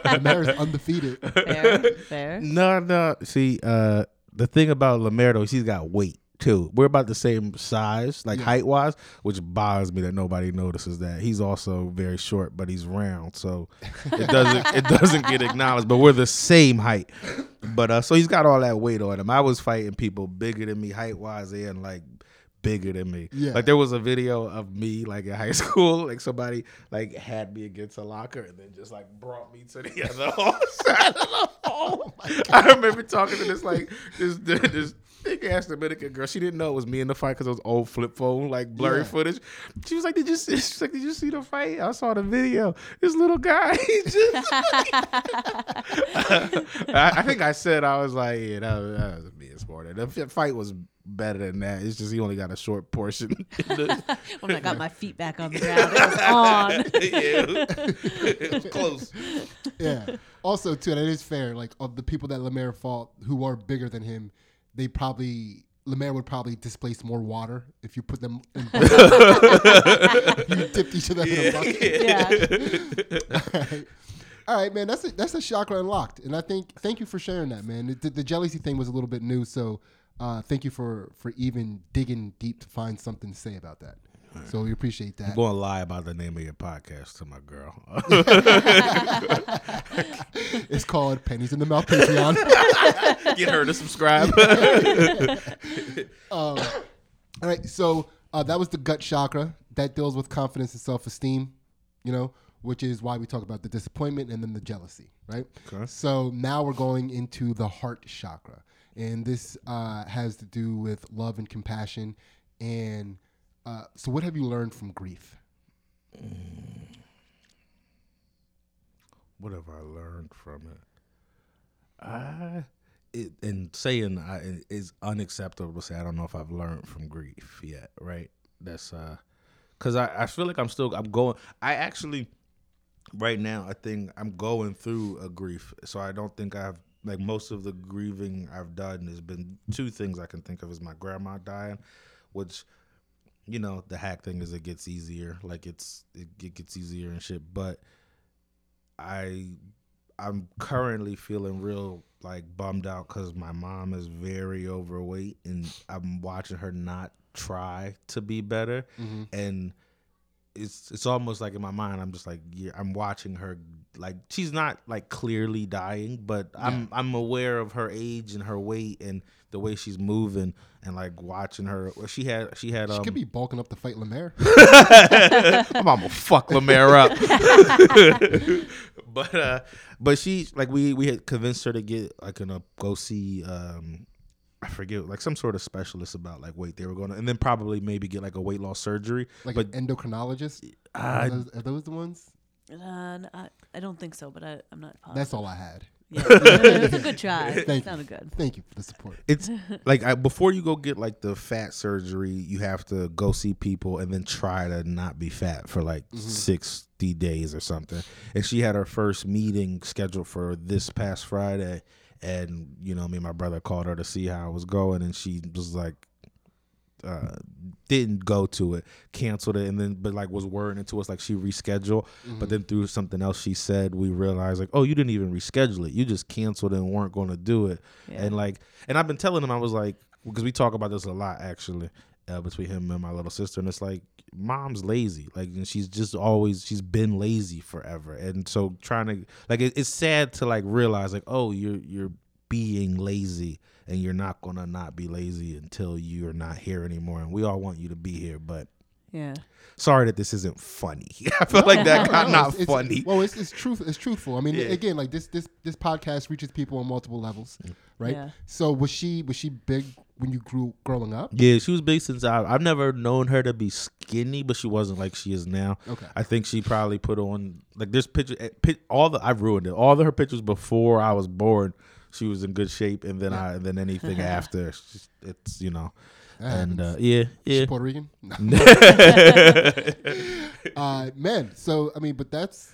Lemaire's undefeated. Fair, fair. no, no. See, uh, the thing about Lemaire though, he's got weight too. We're about the same size, like Yeah. height wise, which bothers me that nobody notices that. He's also very short, but he's round, so it doesn't it doesn't get acknowledged. But we're the same height. But uh, so he's got all that weight on him. I was fighting people bigger than me height wise and like bigger than me. Yeah. Like there was a video of me like in high school, like somebody like had me against a locker and then just like brought me to the other side of the hall. I remember talking to this like this this thick ass Dominican girl. She didn't know it was me in the fight because it was old flip phone like blurry Yeah. footage. She was like, "Did you see?" She's like, "Did you see the fight?" I saw the video. This little guy. he just I, I think I said I was like, yeah, that was, that was being smart. The fight was better than that. It's just he only got a short portion. When I got my feet back on the ground, it was on. yeah, it was close. Yeah. Also, too, that is fair. Like of the people that Lemaire fought who are bigger than him, they probably Lemaire would probably displace more water if you put them in you dipped each of them in a bucket. Yeah. All right. All right, man. That's a, that's a chakra unlocked, and I think thank you for sharing that, man. The, the jealousy thing was a little bit new, so uh, thank you for for even digging deep to find something to say about that. So we appreciate that. I'm going to lie about the name of your podcast to my girl. It's called Pennies in the Mouth Patreon. Get her to subscribe. All right, so uh, that was the gut chakra that deals with confidence and self esteem, you know, which is why we talk about the disappointment and then the jealousy, right? Okay. So now we're going into the heart chakra, and this uh, has to do with love and compassion. And uh, so, what have you learned from grief? what have I learned from it? I it and saying I is unacceptable to say I don't know if I've learned from grief yet, right? That's uh cuz I I feel like I'm still I'm going I actually right now I think I'm going through a grief. So I don't think I've like most of the grieving I've done has been two things I can think of is my grandma dying, which you know, the hack thing is it gets easier. Like it's it, it gets easier and shit, but I I'm currently feeling real like bummed out because my mom is very overweight and I'm watching her not try to be better mm-hmm. and it's it's almost like in my mind I'm just like yeah, I'm watching her like she's not like clearly dying, but I'm I'm aware of her age and her weight and the way she's moving and like watching her. well, She had she had She um could be bulking up to fight Lemaire. I'm gonna fuck Lemaire up. but uh but she like we we had convinced her to get like gonna go see um I forget like some sort of specialist about like weight they were going to and then probably maybe get like a weight loss surgery. like but an endocrinologist. I- are, those, are those the ones? Uh, n- I, I don't think so, but I, I'm not positive. That's all I had. Yeah, it's a good try. Thank Sounded you. good. Thank you for the support. it's like I, before you go get like the fat surgery, you have to go see people and then try to not be fat for like Mm-hmm. 60 days or something. And she had her first meeting scheduled for this past Friday. And, you know, me and my brother called her to see how it was going. And she was like, uh, didn't go to it, canceled it, and then but like was wording it to us like she rescheduled. But then through something else she said, we realized like, oh, you didn't even reschedule it. You just canceled it and weren't going to do it. Yeah. And like, and I've been telling him I was like, because we talk about this a lot actually uh, between him and my little sister, and it's like mom's lazy, like and she's just always she's been lazy forever, and so trying to like it, it's sad to like realize like oh you're you're being lazy and you're not gonna not be lazy until you're not here anymore, and we all want you to be here, but. Yeah. Sorry that this isn't funny. I feel like that got No, not it's- it's- funny. Well, it's it's truth. It's truthful. I mean, Yeah. again, like this this this podcast reaches people on multiple levels, right? Yeah. So was she was she big when you grew growing up? Yeah, she was big since I. I've never known her to be skinny, but she wasn't like she is now. Okay. I think she probably put on like this pictures. eh, All the I've ruined it. All of her pictures before I was born, she was in good shape, and then I and then anything after, it's, you know, and uh, yeah, yeah. Puerto Rican? Uh, man, so I mean, but that's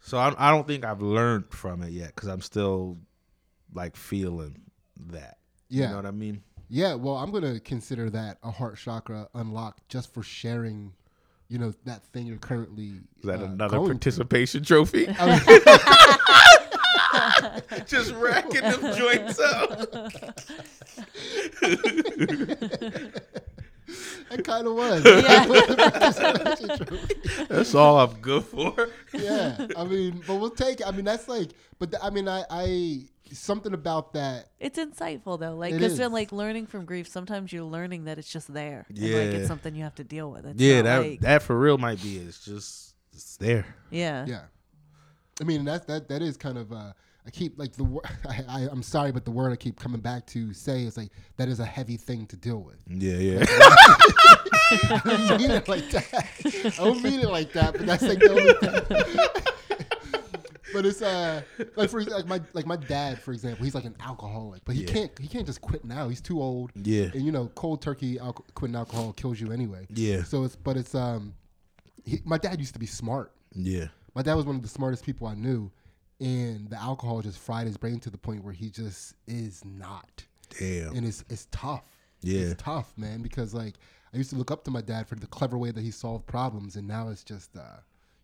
So I, I don't think I've learned from it yet because I'm still like feeling that. Yeah. you know what I mean. yeah. Well, I'm gonna consider that a heart chakra unlocked just for sharing, you know, that thing you're currently. Is that uh, another going through. participation trophy? I mean, Just racking them joints up. It kind of was. That's all I'm good for. yeah, I mean, but we'll take. it. I mean, that's like, but the, I mean, I, I something about that. It's insightful though, like It because then like learning from grief, sometimes you're learning that it's just there. and, like Yeah. it's something you have to deal with. It's Yeah, that like- that for real might be. It's just it's there. yeah. Yeah, I mean, that's that that is kind of. uh I keep like the word. I, I I'm sorry, but the word I keep coming back to say is like that is a heavy thing to deal with. Yeah, yeah. I don't mean it like that. I don't mean it like that, but that's like the only thing. but it's uh like for like my like my dad for example, he's like an alcoholic, but he Yeah. can't he can't just quit now. He's too old. Yeah. and you know, cold turkey alco- quitting alcohol kills you anyway. Yeah. So it's but it's um, he, my dad used to be smart. yeah. My dad was one of the smartest people I knew, and the alcohol just fried his brain to the point where he just is not Damn. and it's it's tough. Yeah. it's tough, man. Because like I used to look up to my dad for the clever way that he solved problems, and now it's just, uh,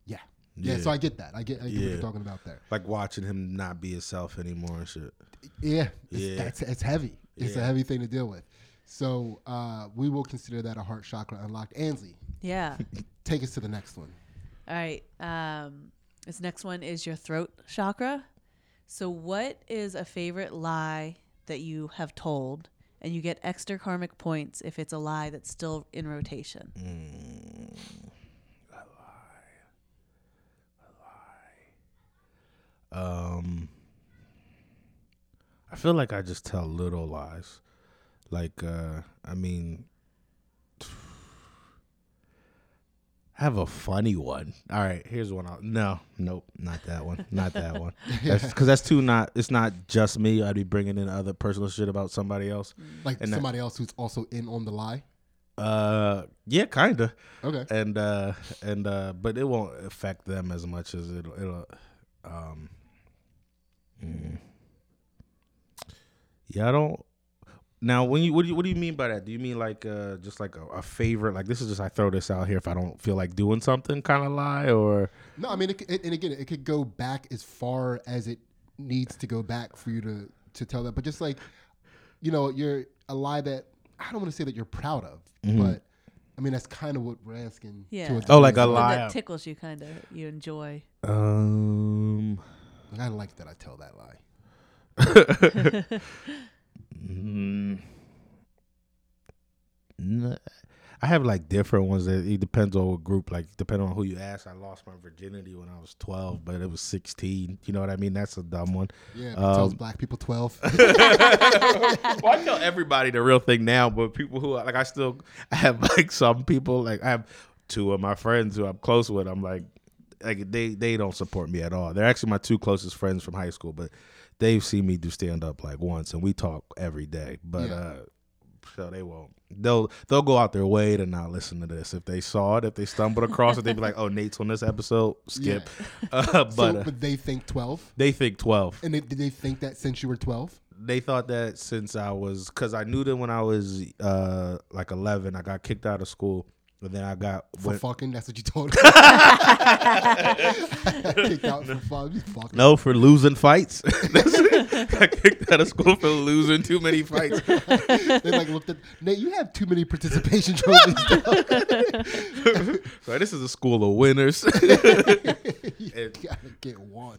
yeah, yeah. Yeah. So I get that. I get, I get what Yeah. you're talking about there. Like watching him not be himself anymore and shit. Yeah, it's, Yeah. That's, it's heavy. It's a heavy thing to deal with. So uh, we will consider that a heart chakra unlocked. Ansley, Yeah. take us to the next one. All right. Um, this next one is your throat chakra. So, what is a favorite lie that you have told? And you get extra karmic points if it's a lie that's still in rotation. A lie, a lie. Um, I feel like I just tell little lies. Like, uh, I mean, I have a funny one. All right, here's one. I'll, no, nope, not that one. Not that one. Because that's too not. It's not just me. I'd be bringing in other personal shit about somebody else. Like And that- somebody else who's also in on the lie. Uh, yeah, kinda. Okay. and uh and uh but it won't affect them as much as it'll it'll um mm. yeah i don't now when you what do you what do you mean by that do you mean like uh just like a, a favorite like this is just i throw this out here if i don't feel like doing something kind of lie or No, I mean, it, it, and again, it could go back as far as it needs to go back for you to to tell that. But just like, you know, you're a lie that I don't want to say that you're proud of, but I mean, that's kind of what we're asking. Yeah. To Oh, like a One lie. that tickles you, kind of. You enjoy. Um, I like that I tell that lie. mm, I have like different ones that it depends on what group. Like depending on who you ask. I lost my virginity when I was twelve, but it was sixteen. You know what I mean? That's a dumb one. Yeah, it tells Um, black people 12. well, I tell everybody the real thing now, but people who like I still I have like some people like I have two of my friends who I'm close with. I'm like like they they don't support me at all. They're actually my two closest friends from high school, but they've seen me do stand up like once, and we talk every day. But Yeah. uh so they won't. They'll they'll go out their way to not listen to this. If they saw it, if they stumbled across it, they'd be like, "Oh, Nate's on this episode. Skip." Uh, but so, uh, but they think 12. they think twelve And they, did they think that since you were 12? they thought that since I was because I knew them when I was uh like eleven, I got kicked out of school, and then I got For went, fucking? That's what you told me. Kicked out for fucking. no for losing fights. got kicked out of school for losing too many fights. They like looked at Nate. You have too many participation trophies. so this is a school of winners. you gotta get one.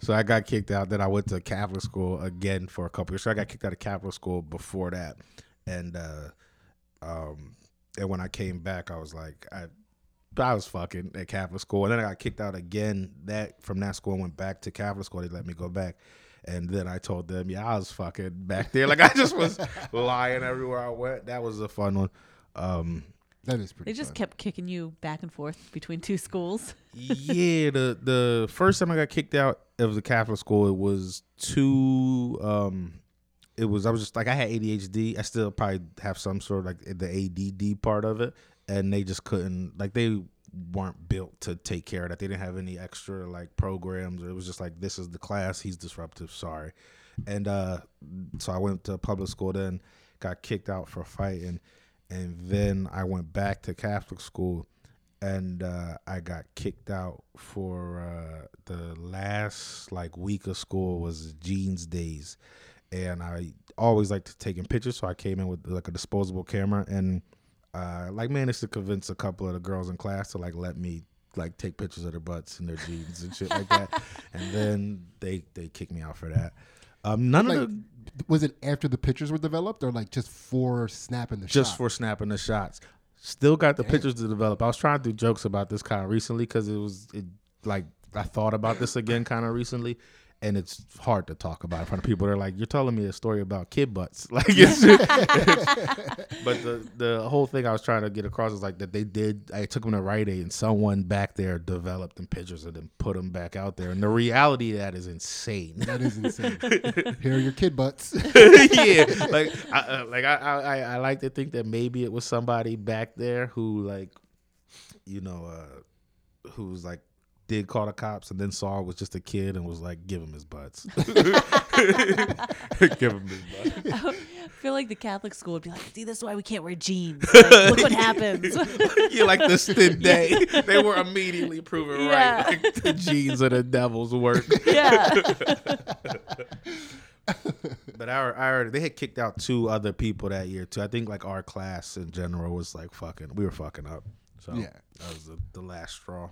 so I got kicked out. Then I went to Catholic school again for a couple years. So I got kicked out of Catholic school before that, and uh, um, and when I came back, I was like, I, I was fucking at Catholic school, and then I got kicked out again. That from that school, and went back to Catholic school. They let me go back. And then I told them, yeah, I was fucking back there. Like I just was lying everywhere I went. That was a fun one. Um, That is pretty. They just fun. kept kicking you back and forth between two schools. yeah, the the first time I got kicked out of the Catholic school, it was two. Um, it was I was just like I had ADHD. I still probably have some sort of like the ADD part of it, and they just couldn't like they weren't built to take care of that. They didn't have any extra like programs. It was just like this is the class. He's disruptive. Sorry, and uh, so I went to public school. Then got kicked out for fighting, and then I went back to Catholic school and uh, I got kicked out for uh, the last like week of school was jeans days, and I always like to taking pictures, so I came in with like a disposable camera and uh, like managed to convince a couple of the girls in class to like let me like take pictures of their butts and their jeans and shit like that, and then they they kicked me out for that. Um, none Like, of the was it after the pictures were developed, or like just for snapping the shots? just shot? for snapping the shots. Still got the pictures to develop. I was trying to do jokes about this kind of recently because it was it, like I thought about this again kind of recently, and it's hard to talk about in front of people. They're like, "You're telling me a story about kid butts," like it's. but the the whole thing I was trying to get across is like that they did. I took them to Rite Aid, and someone back there developed them pictures of them, put them back out there, and the reality of that is insane. that is insane. Here are your kid butts. yeah, like I, uh, like I, I I like to think that maybe it was somebody back there who like, you know, uh, who was like did call the cops and then saw it was just a kid and was like, give him his butts, give him his butts. I feel like the Catholic school would be like, see, this is why we can't wear jeans. Like, look what happens. yeah, like the stint day, they were immediately proven Yeah. right. Like the jeans are the devil's work. yeah. But our, our they had kicked out two other people that year too. I think like our class in general was like fucking. We were fucking up. So Yeah. that was the, the last straw.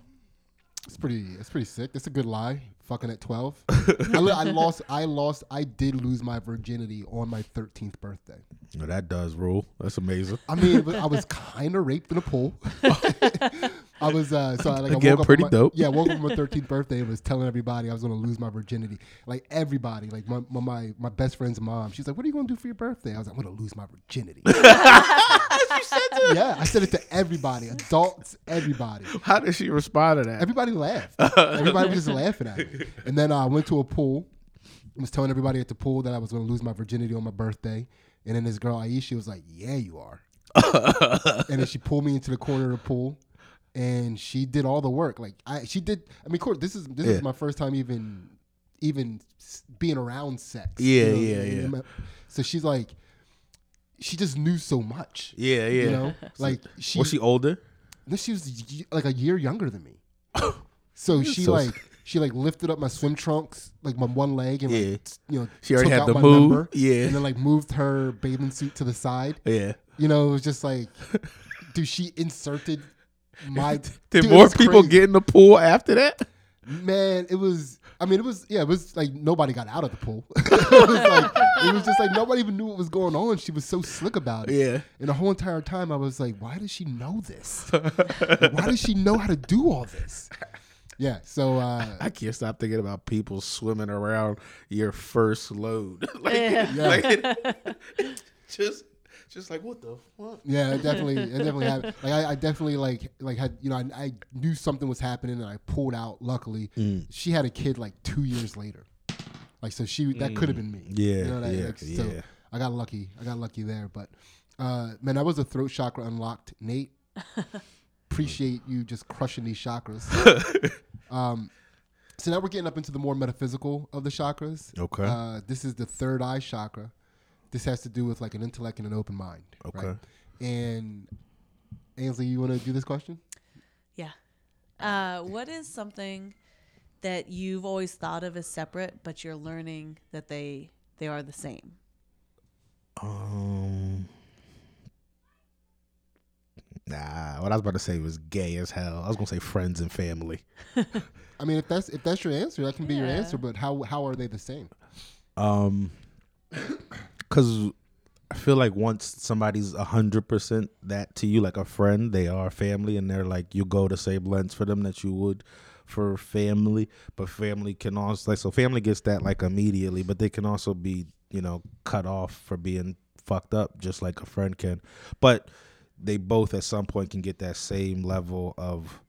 It's pretty. It's pretty sick. That's a good lie. Fucking at twelve. I, I lost. I lost. I did lose my virginity on my thirteenth birthday. No, that does rule. That's amazing. I mean, I was kind of raped in a pool. I was uh, so I, like I Again, woke up pretty on my, dope. Yeah, I woke up on my 13th birthday and was telling everybody I was going to lose my virginity. Like everybody, like my, my my my best friend's mom. She's like, "What are you going to do for your birthday?" I was like, "I'm going to lose my virginity." yeah, I said it to everybody, adults, everybody. How did she respond to that? Everybody laughed. Everybody was just laughing at me. And then uh, I went to a pool. I was telling everybody at the pool that I was going to lose my virginity on my birthday. And then this girl Aisha was like, "Yeah, you are." and then she pulled me into the corner of the pool, and she did all the work. Like I, she did. I mean, of course, this is this Yeah. is my first time even even being around sex. Yeah, you know, yeah, in- yeah. So she's like, she just knew so much. yeah, yeah. You know, like she was she older? then she was like a year younger than me. So she So- like she like lifted up my swim trunks, like my one leg, and Yeah. like you know She already took had out the my move. member, Yeah. and then like moved her bathing suit to the side. Yeah. You know, it was just like dude, she inserted my. Did Dude, more people crazy. get in the pool after that? Man, it was. I mean, it was. Yeah, it was like nobody got out of the pool. it was like it was just like nobody even knew what was going on. She was so slick about it. Yeah. And the whole entire time, I was like, why does she know this? Like, why does she know how to do all this? Yeah. So uh, I can't stop thinking about people swimming around your first load. like, Yeah. like it- just, just like what the fuck? Yeah, it definitely, it definitely happened. Like I, I definitely like, like had you know, I, I knew something was happening, and I pulled out. Luckily, Mm. she had a kid like two years later. Like so, she that could have been me. Yeah, you know, that, yeah, like, So yeah. I got lucky. I got lucky there. But uh, man, that was a throat chakra unlocked, Nate. Appreciate you just crushing these chakras. um, so now we're getting up into the more metaphysical of the chakras. Okay. Uh, this is the third eye chakra. This has to do with like an intellect and an open mind. Okay. Right? And Ainsley, you want to do this question? Yeah. Uh, what is something that you've always thought of as separate, but you're learning that they they are the same? Um. Nah, what I was about to say was gay as hell. I was gonna say friends and family. I mean, if that's if that's your answer, that can be your answer. But how how are they the same? Um, because I feel like once somebody's a hundred percent that to you, like a friend, they are family, and they're like you go to same lengths for them that you would for family. But family can also like so family gets that like immediately, but they can also be you know cut off for being fucked up, just like a friend can. But they both at some point can get that same level of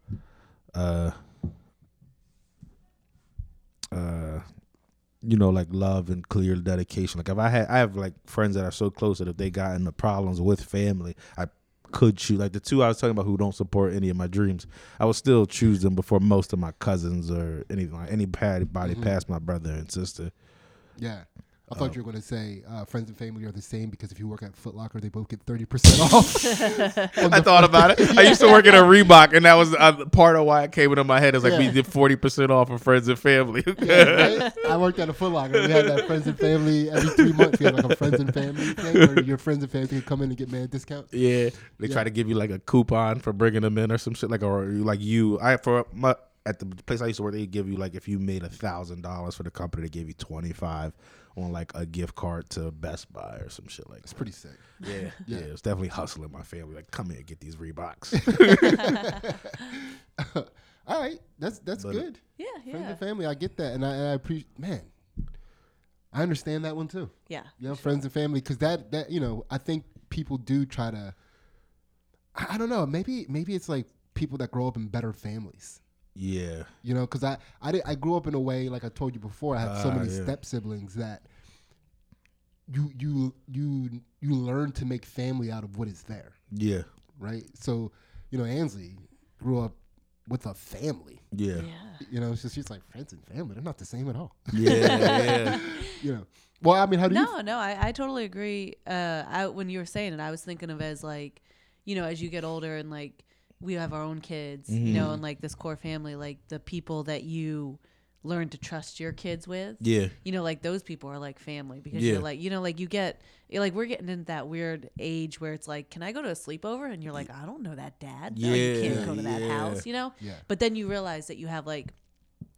uh uh you know, like love and clear dedication. Like if I had, I have like friends that are so close that if they got into problems with family, I could choose. Like the two I was talking about who don't support any of my dreams, I would still choose them before most of my cousins or anything like anybody mm-hmm. past my brother and sister. Yeah. I Oh. thought you were going to say uh, friends and family are the same because if you work at Foot Locker, they both get 30% off. I thought about it. I used to work at a Reebok, and that was uh, part of why it came into my head. Is like we did forty percent off for friends and family. Yeah, right? I worked at a Foot Locker. We had that friends and family every three months. We had like a friends and family thing where your friends and family could come in and get mad discounts. Yeah, they Yeah. try to give you like a coupon for bringing them in or some shit like or like you. I for my at the place I used to work, they give you like if you made a thousand dollars for the company, they gave you twenty five on like a gift card to Best Buy or some shit like It's that. pretty sick. Yeah, yeah, it was definitely hustling my family. Like, come here, get these Reeboks. All right, that's that's But- uh, good. Yeah, yeah. Friends yeah, and family, I get that, and I, and I appreciate. Man, I understand that one too. yeah. You know, friends and family, because that that you know, I think people do try to. I, I don't know. Maybe maybe it's like people that grow up in better families. Yeah, You know, because I I, did, I grew up in a way like I told you before. I had so Ah, many yeah. step siblings that you you you you learn to make family out of what is there, yeah, right? So you know, Ansley grew up with a family. yeah, Yeah. You know, so she's like friends and family. They're not the same at all. yeah, yeah. You know. Well, I mean, how do you? No, no, I, I totally agree. Uh, I, when you were saying it, I was thinking of as like, you know, as you get older and like we have our own kids, you know, mm-hmm. and like this core family, like the people that you learn to trust your kids with, yeah. you know, like those people are like family because Yeah. you're like, you know, like you get, you're like we're getting into that weird age where it's like, can I go to a sleepover? And you're like, I don't know that dad. No, you can't go to that house, you know? Yeah. But then you realize that you have like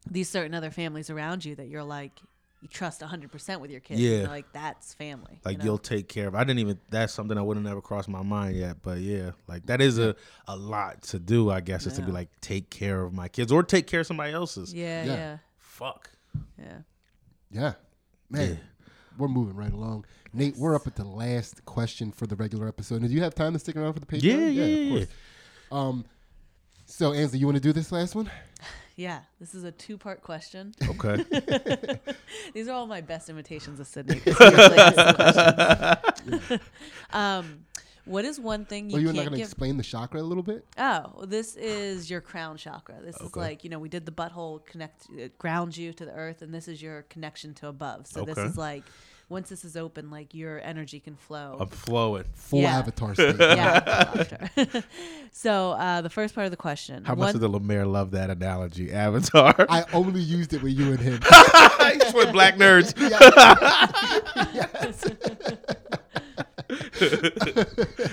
these certain other families around you that you're like, you trust 100% with your kids. Yeah. Like, that's family. Like you know? you'll take care of. I didn't even. That's something that would have ever crossed my mind yet. But yeah, like that is a a lot to do. I guess is to be like take care of my kids or take care of somebody else's. Yeah, Yeah. yeah, Fuck. yeah. Yeah, man, we're moving right along. Nate, we're up at the last question for the regular episode. And do you have time to stick around for the Patreon? Yeah, yeah, of yeah. course. Um, so Ansley, you want to do this last one? Yeah, this is a two-part question. Okay. These are all my best imitations of Sydney. he actually asked the questions. um, what is one thing you Well, you're not going to explain the chakra a little bit? Oh, this is your crown chakra. This is like you know we did the butthole connect, it grounds you to the earth, and this is your connection to above. So this is like once this is open, like your energy can flow. I'm flowing. Full Yeah. avatar state. yeah. So uh, the first part of the question. How much one- did the Lemaire love that analogy? Avatar. I only used it with you and him. He's with black nerds.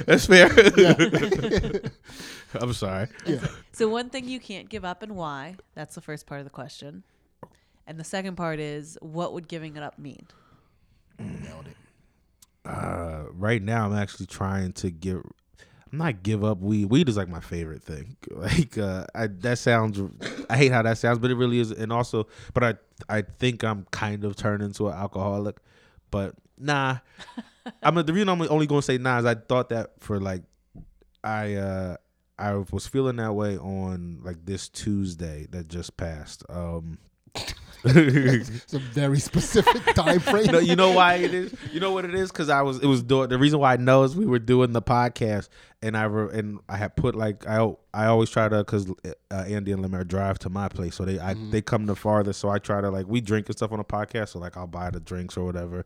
That's fair. I'm sorry. Yeah. So one thing you can't give up and why? That's the first part of the question. And the second part is what would giving it up mean? Nailed it. Uh, right now, I'm actually trying to get. I'm not give up weed. Weed is like my favorite thing. Like uh, I that sounds. I hate how that sounds, but it really is. And also, but I I think I'm kind of turning into an alcoholic. But nah, I'm the reason I'm only going to say nah is I thought that for like I uh I was feeling that way on like this Tuesday that just passed. Um It's a very specific time frame. you know, you know why it is. You know what it is because I was. It was doing. The reason why I know is we were doing the podcast, and I re, and I had put like I I always try to because uh, Andy and Lemaire drive to my place, so they I, they come the farthest. So I try to like we drink and stuff on the podcast. So like I'll buy the drinks or whatever,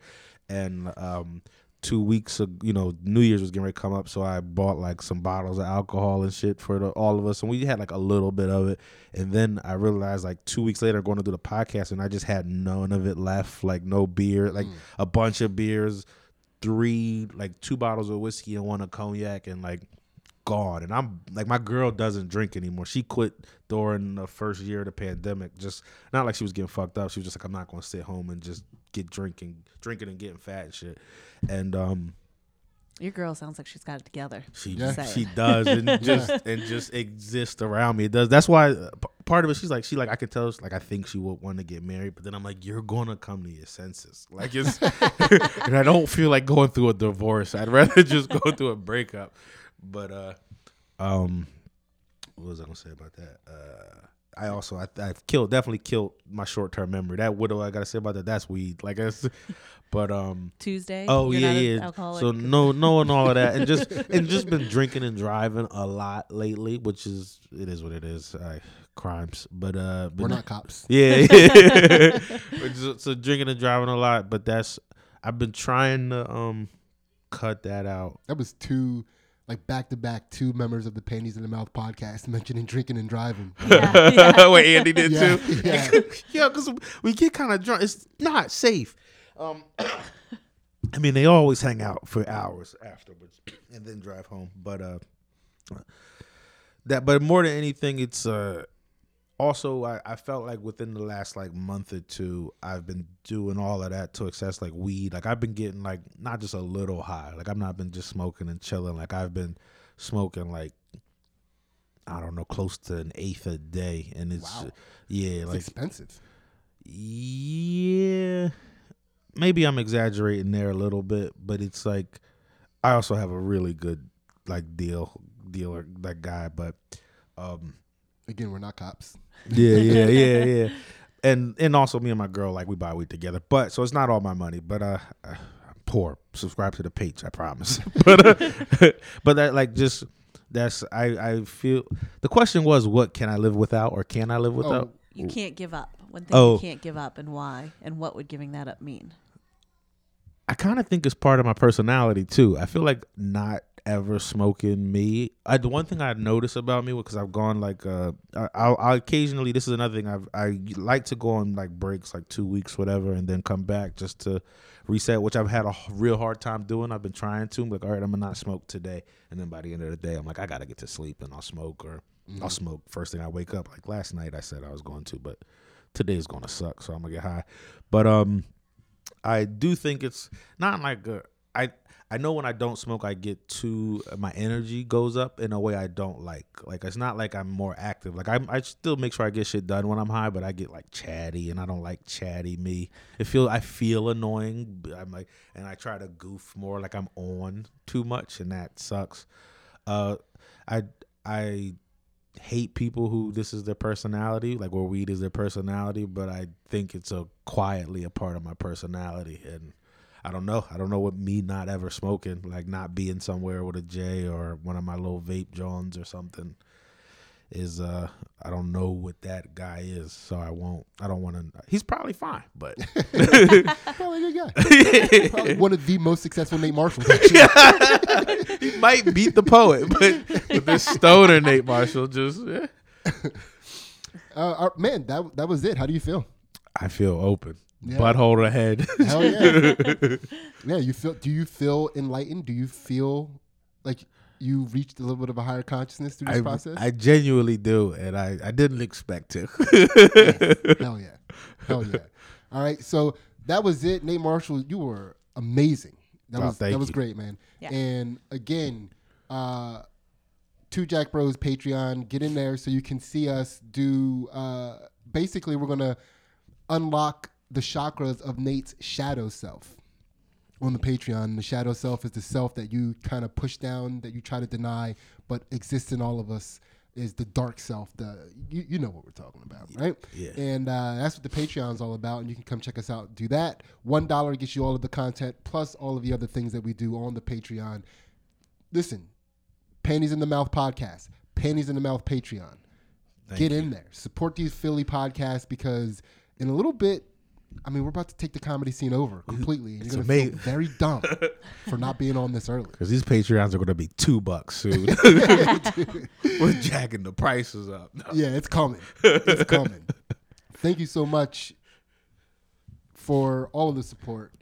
and um two weeks of you know New Year's was getting ready to come up, so I bought like some bottles of alcohol and shit for the, all of us, and we had like a little bit of it, and then I realized like two weeks later going to do the podcast, and I just had none of it left, like no beer, like mm. a bunch of beers, three like two bottles of whiskey and one of cognac, and like gone, and I'm like my girl doesn't drink anymore. She quit during the first year of the pandemic, just not like she was getting fucked up. She was just like I'm not going to sit home and just get drinking, drinking and getting fat and shit, and um. Your girl sounds like she's got it together. She Yeah. she does and just and just exists around me. It does. That's why uh, p- part of it. She's like she like I could tell. Like I think she would want to get married, but then I'm like, you're gonna come to your senses. Like it's, and I don't feel like going through a divorce. I'd rather just go through a breakup. But uh, um, what was I gonna say about that? Uh. I also I, I've killed definitely killed my short term memory. That what do I gotta say about that? That's weed. Like that's, but um Tuesday. Oh You're yeah, not yeah. So no, no, and all of that, and just and just been drinking and driving a lot lately, which is it is what it is. I, crimes, but uh, but We're not cops. Yeah, yeah. So, so drinking and driving a lot, but that's I've been trying to um cut that out. That was two, like back to back, two members of the Panties in the Mouth podcast mentioning drinking and driving. yeah, yeah. What Andy did Yeah, too. yeah. yeah, because we get kind of drunk. It's not safe. Um, I mean, they always hang out for hours afterwards and then drive home. But uh, that, but more than anything, it's uh, also I, I felt like within the last like month or two, I've been doing all of that to excess, like weed. Like I've been getting like not just a little high. Like I've not been just smoking and chilling. Like I've been smoking like. I don't know, close to an eighth a day, and it's Wow. yeah, It's like expensive. yeah, maybe I'm exaggerating there a little bit, but it's like I also have a really good like deal dealer that guy, but um Again, we're not cops. yeah, yeah, yeah, yeah. And and also me and my girl like we buy weed together. But so it's not all my money, but uh I'm poor. Subscribe to the page, I promise. but uh, but that like just that's I I feel the question was what can I live without or can I live without? Oh, You can't give up. One thing Oh. you can't give up, and why? And what would giving that up mean? I kind of think it's part of my personality too. I feel like not ever smoking me. I the one thing I notice about me because I've gone like uh I, I'll, I'll occasionally this is another thing I've I like to go on like breaks like two weeks whatever and then come back just to reset which I've had a real hard time doing. I've been trying to I'm like all right I'm gonna not smoke today and then by the end of the day I'm like I gotta get to sleep and I'll smoke or I'll smoke first thing I wake up like last night I said I was going to but today's gonna suck so I'm gonna get high but um. I do think it's not like a, I know when I don't smoke I get too my energy goes up in a way I don't like. Like it's not like I'm more active. Like I I still make sure I get shit done when I'm high, but I get like chatty and I don't like chatty me. It feel I feel annoying. I'm like and I try to goof more like I'm on too much and that sucks. Uh I I hate people who this is their personality, like where weed is their personality, but I think it's a quietly a part of my personality and I don't know. I don't know what me not ever smoking, like not being somewhere with a J or one of my little vape Johns or something is uh I don't know what that guy is, so I won't I don't want to He's probably fine, but Probably a good guy. Probably one of the most successful Nate Marshalls. Actually. he might beat the poet, but, but this stoner Nate Marshall just eh. Uh, uh, man, that that was it. How do you feel? I feel open. Yeah. butthole to head. Hell yeah. yeah, you feel do you feel enlightened? Do you feel like you reached a little bit of a higher consciousness through this I, process? I genuinely do, and I, I didn't expect to. Hell yeah. Hell yeah. All right, so that was it. Nate Marshall, you were amazing. That Oh, was thank that was you. great, man. Yeah. And again, uh Two Jack Bros Patreon, get in there so you can see us do uh basically we're gonna unlock the chakras of Nate's shadow self on the Patreon. The shadow self is the self that you kind of push down, that you try to deny, but exists in all of us. Is the dark self? The you, you know what we're talking about, right? Yeah. And uh, that's what the Patreon's all about. And you can come check us out. Do that. One dollar gets you all of the content plus all of the other things that we do on the Patreon. Listen, Panties in the Mouth podcast, Panties in the Mouth Patreon. Get in there. Support these Philly podcasts because in a little bit, I mean, we're about to take the comedy scene over completely. It's You're gonna feel very dumb for not being on this early. Because these Patreons are going to be two bucks soon. We're jacking the prices up. No. Yeah, it's coming. It's coming. Thank you so much for all of the support.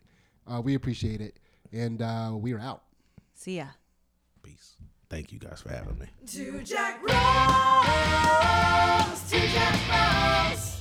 Uh, we appreciate it, and uh, we are out. See ya. Peace. Thank you guys for having me. Jack Rose, Jack Rose.